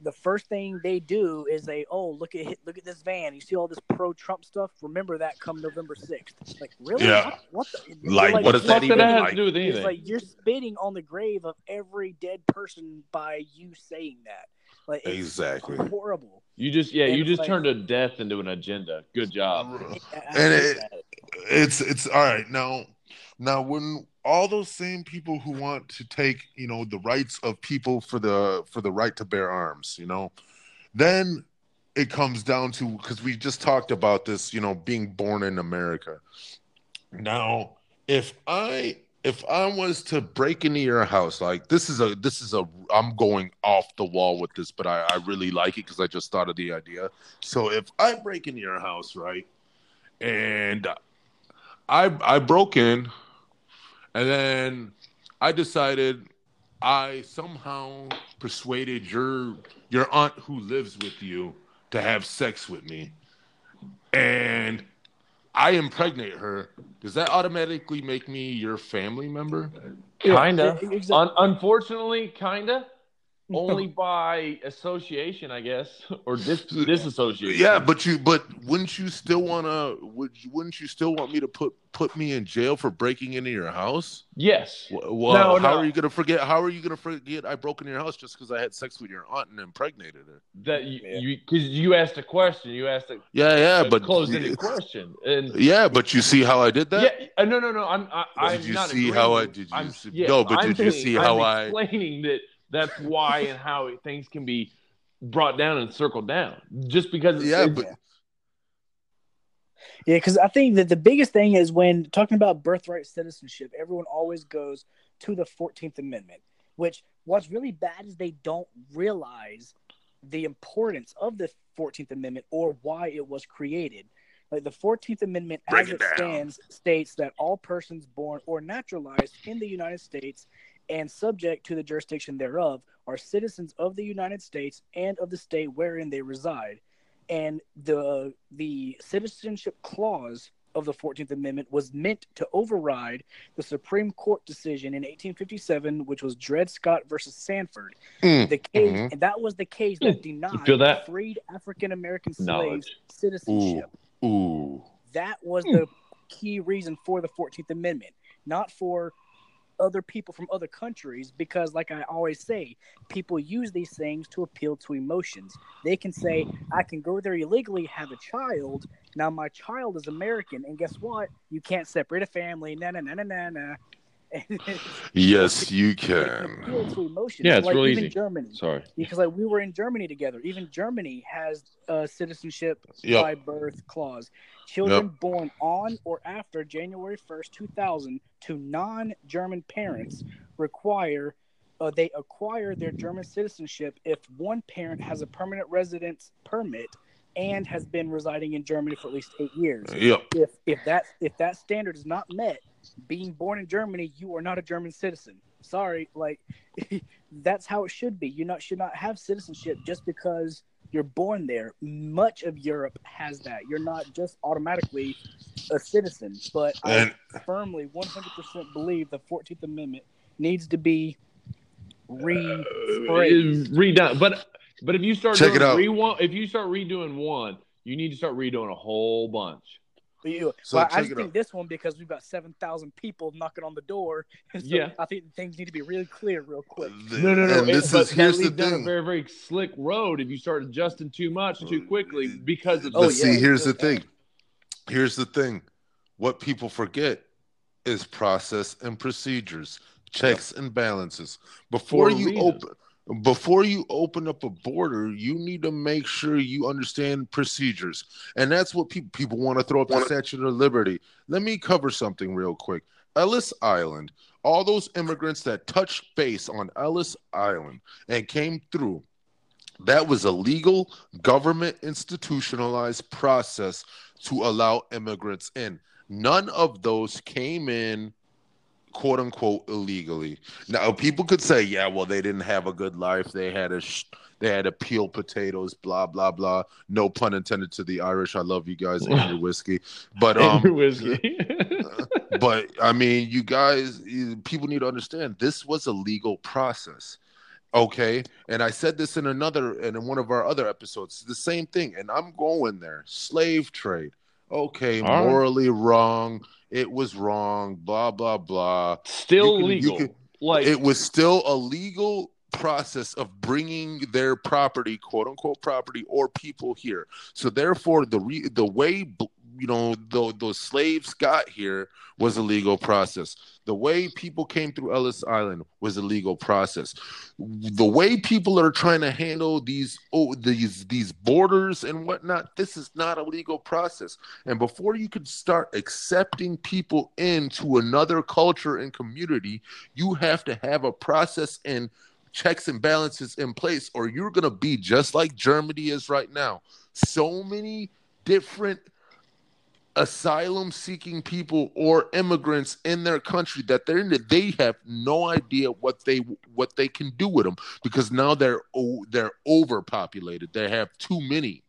D: the first thing they do is they oh look at look at this van you see all this pro Trump stuff remember that come November 6th like really
A: Yeah.
D: what, what the,
A: Like,
D: you're
A: what does that even
C: that have
A: like?
C: to do with
D: it's like you're spitting on the grave of every dead person by you saying that like it's
A: Exactly.
D: horrible
C: You just yeah,
D: And
C: you just
D: like-
C: turned a death into an agenda. Good job.
D: I- I
A: And it- it's it's all right now now when all those same people who want to take you know the rights of people for the for the right to bear arms you know then it comes down to because we just talked about this you know being born in america. Now if i if i was to break into your house like this is a this is a i'm going off the wall with this but i, I really like it because i just thought of the idea. So if i break into your house right and I I broke in, and then I decided I somehow persuaded your your aunt who lives with you to have sex with me, and I impregnate her. Does that automatically make me your family member?
C: Kinda.
D: Yeah, exactly.
C: Un- unfortunately, kinda. Only by association, I guess, or dis- disassociation.
A: Yeah, but you but wouldn't you still wanna would you, wouldn't you still want me to put put me in jail for breaking into your house?
C: Yes.
A: Well,
C: No,
A: how
C: no.
A: are you gonna forget? How are you gonna forget I broke into your house just because I had sex with your aunt and impregnated her?
C: That you
D: Yeah.
C: you because you asked a question. You asked a,
A: Yeah, yeah,
C: a
A: but
C: closed-ended question, and
A: Yeah, but you see how I did that?
C: yeah, uh, no, no, no. I'm I, I'm
A: Did you
C: not
A: see how I- did you
C: I'm,
A: see-
C: yes,
A: no, but
C: I'm
A: did you see how
C: I'm
A: I-
C: explaining that that's why and how things can be brought down and circled down just because it's,
A: Yeah,
C: it's-
A: but
D: Yeah, because I think that the biggest thing is when talking about birthright citizenship, everyone always goes to the 14th Amendment, which what's really bad is they don't realize the importance of the 14th Amendment or why it was created. Like the 14th Amendment,
A: Break
D: as
A: it
D: it, stands, states that all persons born or naturalized in the United States and subject to the jurisdiction thereof are citizens of the United States and of the state wherein they reside. And the the citizenship clause of the 14th amendment was meant to override the supreme court decision in 1857 which was dred scott versus sanford.
A: Mm,
D: the case
A: mhm.
D: and that was the case that denied
C: feel that?
D: freed african american slaves
C: Knowledge.
D: citizenship.
A: Ooh,
D: That was the key reason for the 14th Amendment, not for other people from other countries because like I always say, people use these things to appeal to emotions. They can say, I can go there illegally, have a child. Now my child is American, and guess what? You can't separate a family. Na na na na na.
A: Yes, you
D: can
A: can.
D: emotions.
C: Yeah, it's
D: like
C: real
D: even
C: easy.
D: Germany.
C: Sorry.
D: Because like we were in Germany together. Even Germany has a citizenship
A: Yep.
D: by birth clause. Children born on or after January 1st, 2000 to non-German parents require uh, they acquire their German citizenship if one parent has a permanent residence permit and has been residing in Germany for at least 8 years.
A: Yep.
D: If if that if that standard is not met, being born in Germany, you are not a German citizen. Sorry, like that's how it should be. You not should not have citizenship just because you're born there. Much of Europe has that. You're not just automatically a citizen. But
A: And
D: I firmly 100% believe the 14th Amendment needs to be uh, rephrased.
C: redone. But but if you start
A: Check
C: doing
A: it out.
C: Re- if you start redoing one, you need to start redoing a whole bunch.
D: You-
A: So
D: well, I just think
A: out.
D: this one because we've got 7,000 people knocking on the door. So
C: Yeah.
D: I think things need to be really clear real quick.
C: No, no, no.
A: And
C: it-
A: this
C: but
A: is here's the
C: leads down a very, very slick road if you start adjusting too much too uh, quickly because of
D: Oh,
A: but
D: yeah.
A: see, here's the thing. Here's the thing. What people forget is process and procedures, checks and balances. Before
C: For
A: you
C: reason.
A: open before you open up a border, you need to make sure you understand procedures. And that's what people people want to throw up the Statue of Liberty. Let me cover something real quick. Ellis Island, all those immigrants that touched base on Ellis Island and came through, that was a legal government institutionalized process to allow immigrants in. None of those came in quote unquote illegally. Now people could say, yeah, well they didn't have a good life. They had a sh- they had to peel potatoes, blah blah blah. No pun intended to the Irish. I love you guys and your whiskey. But um
C: whiskey.
A: but I mean, you guys, people need to understand this was a legal process. Okay. And I said this in another, and in one of our other episodes, the same thing. And I'm going there slave trade. Okay.
C: All right.
A: morally wrong. It was wrong. Blah, blah, blah.
C: Still
A: can-
C: legal.
A: can-
C: like
A: it was still a legal process of bringing their property, quote unquote property, or people here. So therefore, the re- the way b- you know the, those slaves got here was a legal process. The way people came through Ellis Island was a legal process. The way people are trying to handle these oh, these these borders and whatnot, this is not a legal process. And before you could start accepting people into another culture and community, you have to have a process and checks and balances in place, or you're going to be just like Germany is right now. So many different asylum seeking people or immigrants in their country that they're in they have no idea what they what they can do with them because now they're they're overpopulated. They have too many.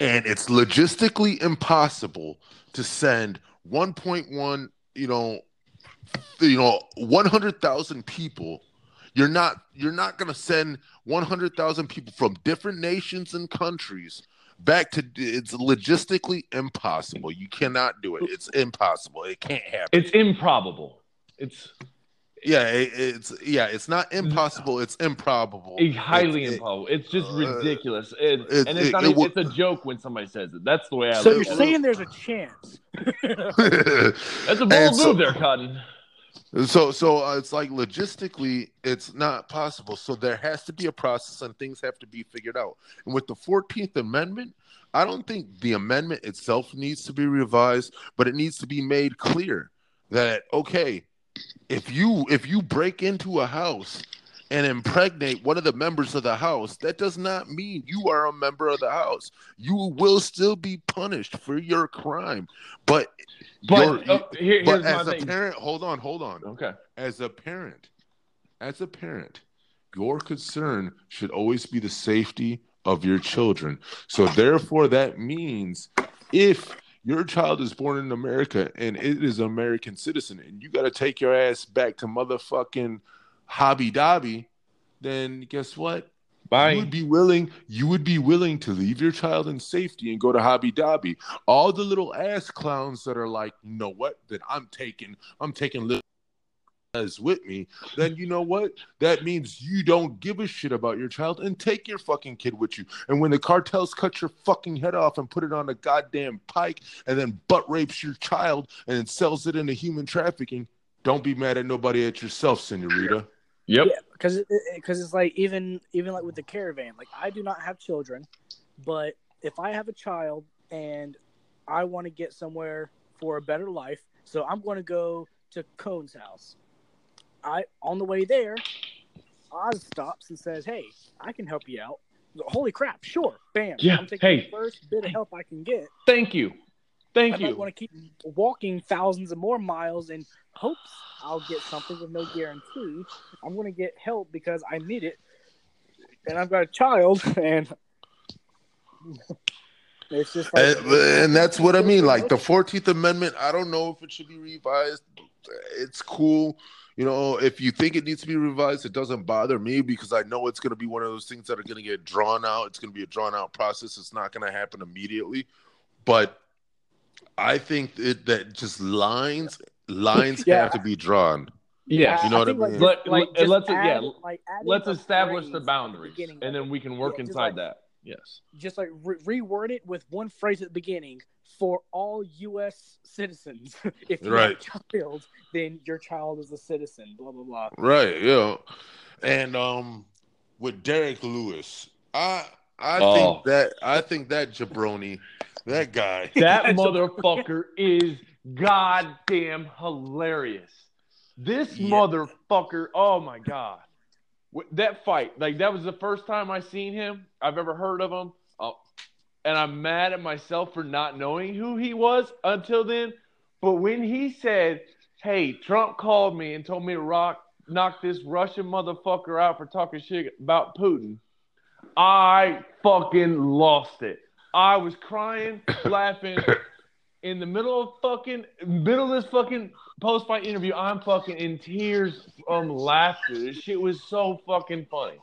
A: And it's logistically impossible to send 1.1 you know you know 100,000 people. You're not you're not going to send 100,000 people from different nations and countries back to it's logistically impossible you cannot do it it's impossible it can't happen
C: it's improbable. It's
A: yeah it, it's yeah it's not impossible it's improbable
C: a highly
A: It- it-
C: improbable. It's just
A: uh,
C: ridiculous. It,
A: it-
C: and it's
A: it-
C: not
A: it
C: even,
A: will-
C: it's a joke when somebody says it. That's the way I
D: So
C: look
D: you're saying there's a chance?
C: That's a bold
A: And
C: move
A: so-
C: there, Cotton.
A: So, so uh, it's like logistically, it's not possible. So there has to be a process, and things have to be figured out. And with the Fourteenth Amendment, I don't think the amendment itself needs to be revised, but it needs to be made clear that okay, if you if you break into a house and impregnate one of the members of the house, that does not mean you are a member of the house. You will still be punished for your crime, but
C: But
A: you're-
C: uh, here,
A: but
C: here's my
A: as a
C: thing.
A: parent, hold on, hold on
C: Okay.
A: as a parent, as a parent, your concern should always be the safety of your children. So therefore, that means if your child is born in America and it is an American citizen, and you got to take your ass back to motherfucking Hobby Dobby, then guess what?
C: Bye.
A: You would be willing. You would be willing to leave your child in safety and go to Hobby Dobby. All the little ass clowns that are like, you know what? That I'm taking. I'm taking little as with me. Then you know what? That means you don't give a shit about your child and take your fucking kid with you. And when the cartels cut your fucking head off and put it on a goddamn pike and then butt rapes your child and sells it into human trafficking, don't be mad at nobody at yourself, Senorita.
C: Yep.
D: Yeah, because because it's like even even like with the caravan, like I do not have children, but if I have a child and I want to get somewhere for a better life, so I'm going to go to Cone's house. I on the way there, Oz stops and says, "Hey, I can help you out." Holy crap! Sure, bam.
C: Yeah,
D: I'm taking
C: hey.
D: the first bit of help I can get.
C: Thank you. Thank you.
D: I might
C: you.
D: want to keep walking thousands of more miles in hopes I'll get something with no guarantee. I'm going to get help because I need it, and I've got a child, and it's just like,
A: and, and that's what I mean. Like the Fourteenth Amendment, I don't know if it should be revised. It's cool, you know. If you think it needs to be revised, it doesn't bother me because I know it's going to be one of those things that are going to get drawn out. It's going to be a drawn out process. It's not going to happen immediately, but I think it, that just lines lines
D: Yeah.
A: have to be drawn.
C: yes.
A: You know what I
D: think, like,
A: mean?
C: Let-
D: like,
C: let-
D: just
C: let's-
D: add-
C: yeah,
D: like,
C: Let's establish the
D: at
C: boundaries,
D: beginning
C: and then we can work
D: Yeah,
C: inside
D: like-
C: that. Yes.
D: just like re- reword it with one phrase at the beginning for all U.S. citizens. if you
A: Right.
D: have a child, then your child is a citizen. Blah blah blah.
A: Right, yeah. And um with Derrick Lewis, I I
C: Oh.
A: think that I think that jabroni, that guy.
C: That motherfucker is goddamn hilarious. This
A: Yeah.
C: motherfucker, oh my god. Wh- That fight, like that was the first time I seen him. I've ever heard of him. Oh, and I'm mad at myself for not knowing who he was until then. But when he said, "Hey, Trump called me and told me to rock knock this Russian motherfucker out for talking shit about Putin," I fucking lost it. I was crying, laughing in the middle of fucking middle of this fucking post fight interview. I'm fucking in tears from laughter. This shit was so fucking funny.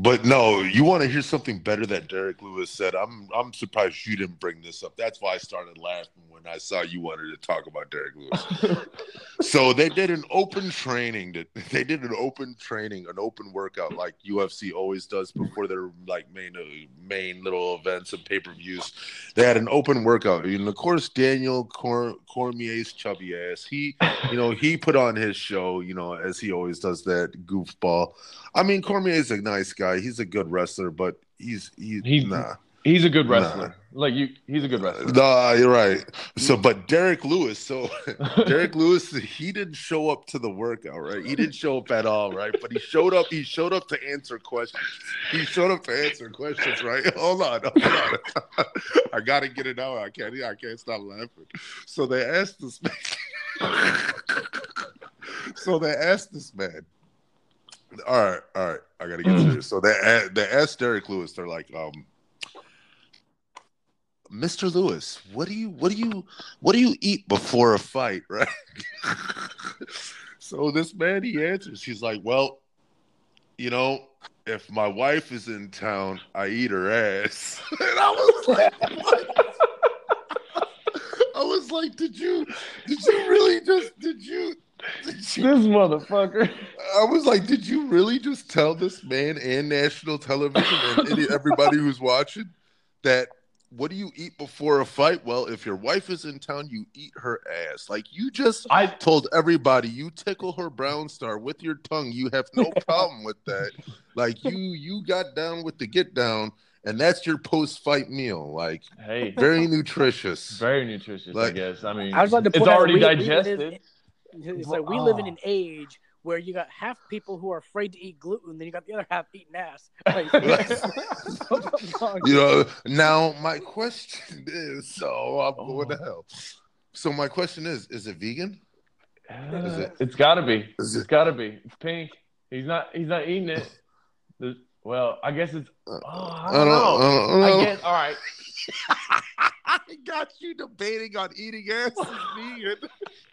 A: But no, you want to hear something better that Derrick Lewis said. I'm I'm surprised you didn't bring this up. That's why I started laughing when I saw you wanted to talk about Derrick Lewis. so they did an open training. That they did an open training, an open workout like UFC always does before their like main uh, main little events and pay per views. They had an open workout, and of course Daniel Cor- Cormier's chubby ass. He, you know, he put on his show, you know, as he always does that goofball. I mean, Cormier's a nice guy. He's a good wrestler, but he's he's,
C: He's-
A: nah.
C: He's a good wrestler. Like you, he's a good wrestler.
A: Nah, you're right. So, mm. but Derrick Lewis, so Derrick Lewis, he didn't show up to the workout, right? He didn't show up at all, right? But he showed up. He showed up to answer questions. He showed up to answer questions, right? Hold on, hold on. I gotta get it out. I can't. I can't stop laughing. So they asked this man. so they asked this man. All right, all right. I gotta get serious. So they a- they asked Derrick Lewis. They're like, um. Mr. Lewis, what do you what do you what do you eat before a fight, right? so this man he answers, he's like, Well, you know, if my wife is in town, I eat her ass. and I was like, what? I was like, Did you did you really just did you
C: This motherfucker.
A: I was like, did you really just tell this man and national television and any, everybody who's watching that what do you eat before a fight? Well, if your wife is in town, you eat her ass. Like you just
C: I
A: told everybody you tickle her brown star with your tongue. You have no problem with that. Like you you got down with the get down, and that's your post fight meal. Like
C: hey,
A: very nutritious.
C: very nutritious. I guess. I mean,
D: I was like to
C: it's already
D: we- we live
C: digested.
D: in- It's like we live in
C: Oh.
D: an age where you got half people who are afraid to eat gluten, then you got the other half eating ass. Like,
A: you know, now my question is so I'm going to hell. So my question is, is it vegan? Is it-
C: it's got to be.
A: Is
C: It's
A: it,
C: got to be. It's pink. He's not. He's not eating it. The- well, I guess it's. Uh, oh, I
A: I
C: don't
A: don't,
C: know.
A: I don't
C: I
A: know.
C: guess. All right.
A: I got you debating on eating ass vegan.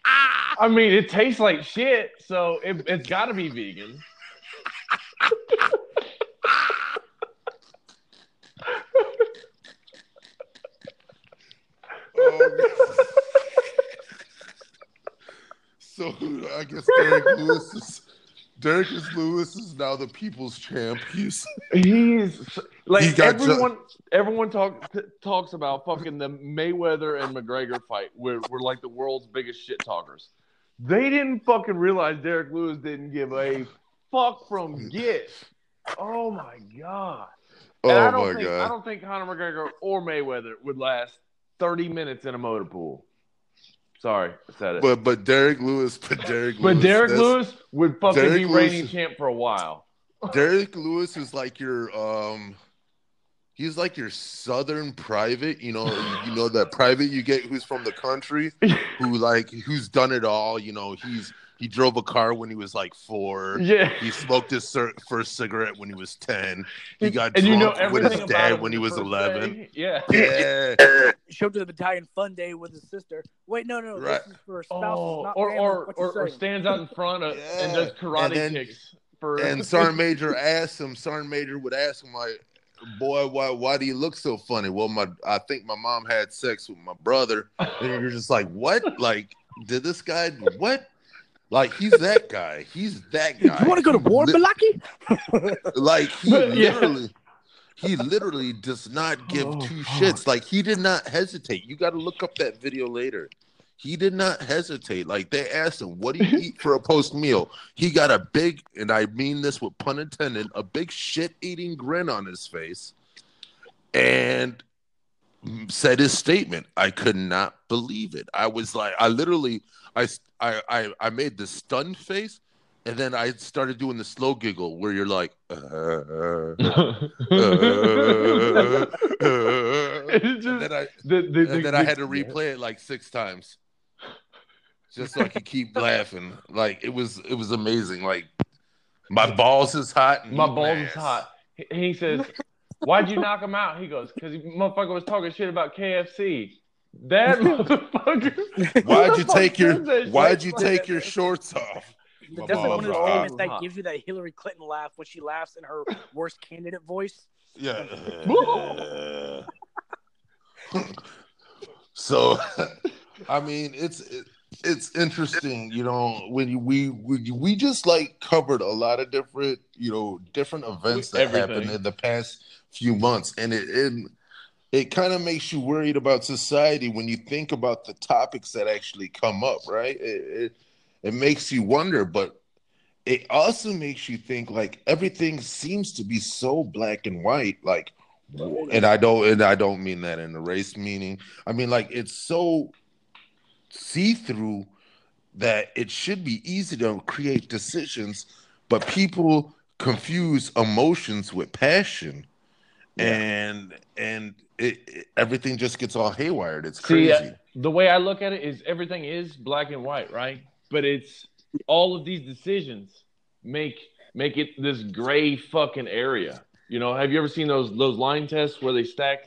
C: I mean, it tastes like shit, so it, has got to be vegan.
A: Oh, so I guess Lewis is Derrick Lewis is now the people's champ. He's
C: like
A: He got ju-
C: everyone. everyone talk, t- talks about fucking the Mayweather and McGregor fight. We're, we're like the world's biggest shit talkers. They didn't fucking realize Derrick Lewis didn't give a fuck from get. Oh my god!
A: oh
C: And I don't
A: my
C: think, I don't think Conor McGregor or Mayweather would last thirty minutes in a motor pool. Sorry, I said it.
A: But but Derrick Lewis, but Derrick
C: But
A: Lewis, Derrick
C: Lewis would fucking
A: Derrick
C: be
A: Lewis
C: reigning champ for a while.
A: Derrick Lewis is like your um he's like your southern private, you know, you know that private you get who's from the country, who like who's done it all, you know, he's he drove a car when he was like 4.
C: Yeah.
A: He smoked his cir- first cigarette when he was 10. He got
C: and you know
A: drunk with his dad when he was 11.
C: day. Yeah.
A: Yeah.
D: Showed up to the battalion fun day with his sister. Wait, no, no,
A: Right.
D: this is for spouses,
C: Oh,
D: not
C: or
D: family.
C: or, or, or stands out in front of and does karate
A: And then-
C: kicks for
A: And Sergeant Major asked him, Sergeant Major would ask him like, Boy, why why do you look so funny? Well, my I think my mom had sex with my brother. And you're just like, What? Like, did this guy what? Like he's that guy. He's that guy.
D: You want to go to war, Balaki?
A: Like he
C: Yeah.
A: literally he literally does not give
C: Oh,
A: two shits. Like he did not hesitate. You got to look up that video later. He did not hesitate. Like they asked him, "What do you eat for a post meal?" He got a big, and I mean this with pun intended, a big shit-eating grin on his face, and said his statement. I could not believe it. I was like, I literally, I, I, I, made the stunned face, and then I started doing the slow giggle where you're like, uh, uh, uh, uh, and then I had to replay it like six times, just so I could keep laughing. Like it was, it was amazing. Like my balls is hot.
C: My balls is hot. He- He says, "Why'd you knock him out?" He goes, "Cause he motherfucker was talking shit about KFC." That motherfucker.
A: Why'd you take your Why'd you take your shorts off? My
D: That's like one of those moments that
C: Hot.
D: gives you that Hillary Clinton laugh when she laughs in her worst candidate voice.
A: Yeah. so, I mean, it's it, it's interesting, you know, when you, we we we just like covered a lot of different, you know, different events that
C: Everything.
A: happened in the past few months, and it it, it kind of makes you worried about society when you think about the topics that actually come up, right? It it, it makes you wonder, but it also makes you think like everything seems to be so black and white like and i don't and i don't mean that in a race meaning. I mean like it's so see-through that it should be easy to create decisions but people confuse emotions with passion. And and it, it- everything just gets all haywired it's
C: See,
A: crazy
C: uh, the way I look at it is everything is black and white, right? But it's all of these decisions make make it this gray fucking area. You know, have you ever seen those those line tests where they stack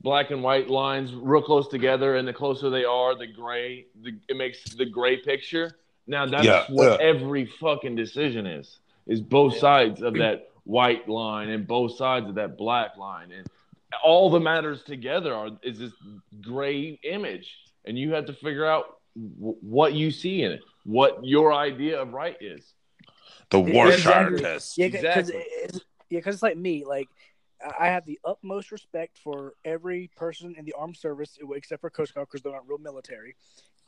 C: black and white lines real close together, and the closer they are, the gray, the, it makes the gray picture. Now that's
A: Yeah,
C: what
A: yeah.
C: every fucking decision is. Is both sides of that white line and both sides of that black line, and all the matters together are is this gray image, and you have to figure out w- what you see in it, what your idea of right is.
A: the Rorschach
D: Exactly.
A: test
D: Yeah, because
C: Exactly.
D: it's, yeah, 'cause it's like me. Like I- I have the utmost respect for every person in the armed service, except for Coast Guard because they're not real military,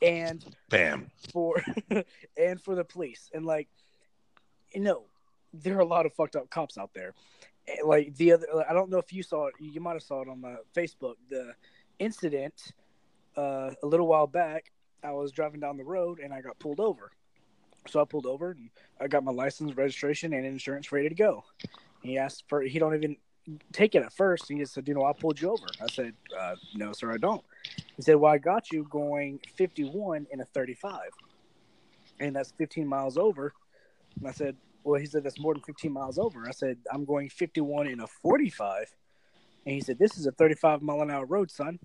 D: and
A: bam
D: for and for the police. And like, you know, there are a lot of fucked up cops out there. Like the other, I don't know if you saw it. You might have saw it on my Facebook. The incident uh, a little while back. I was driving down the road and I got pulled over. So I pulled over and I got my license, registration, and insurance ready to go. He asked for. He don't even take it at first. He just said, "You know, I pulled you over." I said, uh, "No, sir, I don't." He said, "Well, I got you going 51 in a 35, and that's 15 miles over." And I said, "Well," he said, "That's more than 15 miles over." I said, "I'm going 51 in a 45," and he said, "This is a 35 mile an hour road, son."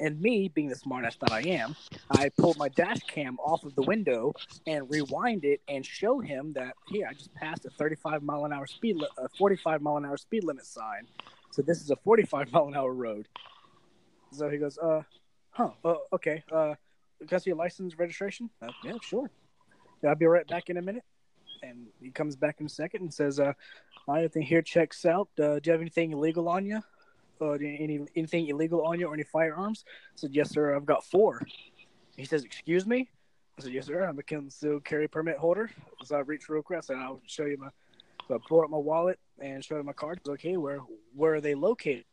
D: And me, being the smartass that I am, I pulled my dash cam off of the window and rewind it and show him that here I just passed a 35 mile an hour speed, li- a 45 mile an hour speed limit sign. So this is a 45 mile an hour road. So he goes, uh, huh, uh, okay, uh, can I see your license registration? Uh, yeah, sure. I'll be right back in a minute. And he comes back in a second and says, uh, "Everything here checks out. Uh, do you have anything illegal on you? Uh, any anything illegal on you or any firearms?" I said, "Yes, sir. I've got four. He says, "Excuse me." I said, "Yes, sir. I'm a concealed carry permit holder." So I reached real quick. Said, "I'll show you my." So I pulled up my wallet and showed him my card. Said, okay, where where are they located?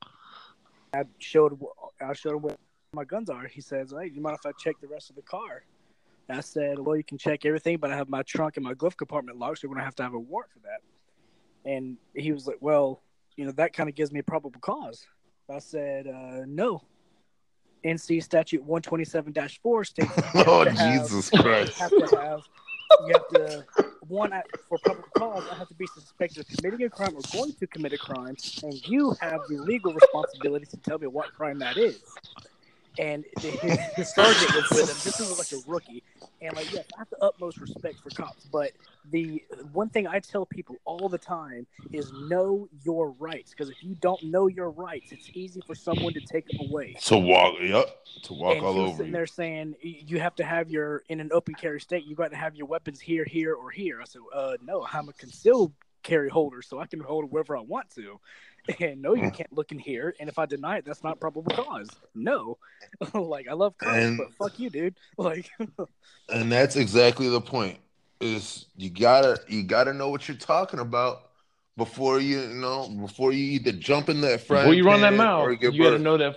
D: I showed I showed him where my guns are. He says, "Hey, you mind if I check the rest of the car?" I said, "Well, you can check everything, but I have my trunk and my glove compartment locked, so we're gonna have to have a warrant for that." And he was like, "Well, you know, that kind of gives me a probable cause." I said, uh, "No." NC statute 127-4 states
A: Oh
D: to have-
A: Jesus Christ!
D: have to have you have to one for public cause I have to be suspected of committing a crime or going to commit a crime, and you have the legal responsibility to tell me what crime that is. And the, his, his sergeant was with him. This was like a rookie, and like yes, I have the utmost respect for cops. But the one thing I tell people all the time is know your rights, because if you don't know your rights, it's easy for someone to take them away
A: To walk, yep, to walk
D: and
A: all over
D: sitting
A: you.
D: there saying you have to have your in an open carry state you got to have your weapons here here or here i said uh no i'm a concealed carry holder so i can hold it wherever i want to and no you
A: Mm.
D: can't look in here and if i deny it that's not probable cause no like i love cops
A: And-
D: but fuck you dude like
A: and that's exactly the point. Is you gotta you gotta know what you're talking about before you, you know before you either jump in that frying
C: Before you run that
A: pan
C: mouth,
A: or get
C: you got to know that.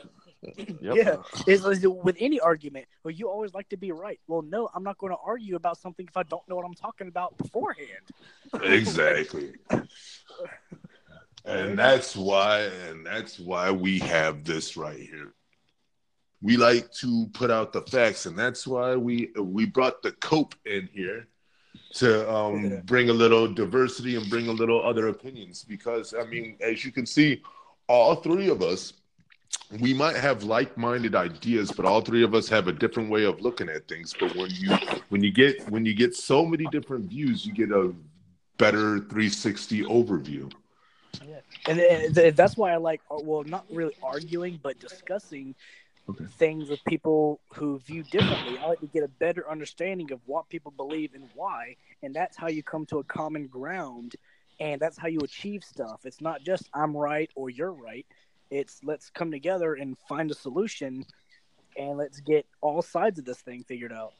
C: Yep.
D: yeah it's, it's with any argument well you always like to be right well no i'm not going to argue about something if i don't know what i'm talking about beforehand
A: exactly. And that's why and that's why we have this right here. We like to put out the facts, and that's why we we brought the cope in here to um,
D: Yeah.
A: bring a little diversity and bring a little other opinions. Because I mean, as you can see, all three of us, we might have like-minded ideas, but all three of us have a different way of looking at things. But when you when you get when you get so many different views, you get a better 360 overview.
D: And, and th- that's why I like, uh, well, not really arguing, but discussing
C: Okay.
D: things with people who view differently. I like to get a better understanding of what people believe and why, and that's how you come to a common ground, and that's how you achieve stuff. It's not just I'm right or you're right. It's let's come together and find a solution, and let's get all sides of this thing figured out.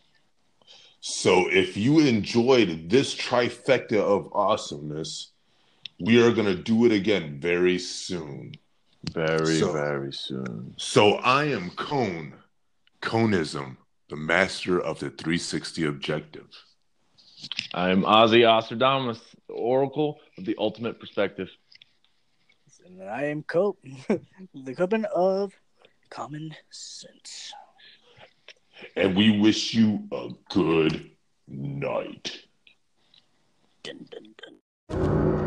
A: So if you enjoyed this trifecta of awesomeness, we are going to do it again very soon.
C: Very,
A: so,
C: very soon.
A: So I am Cone, Conism, the master of the 360 objective.
C: I am Ozzy Osterdamus, Oracle of the Ultimate Perspective.
D: And I am Cope, the Coven of Common Sense.
A: And we wish you a good night. Dun, dun, dun.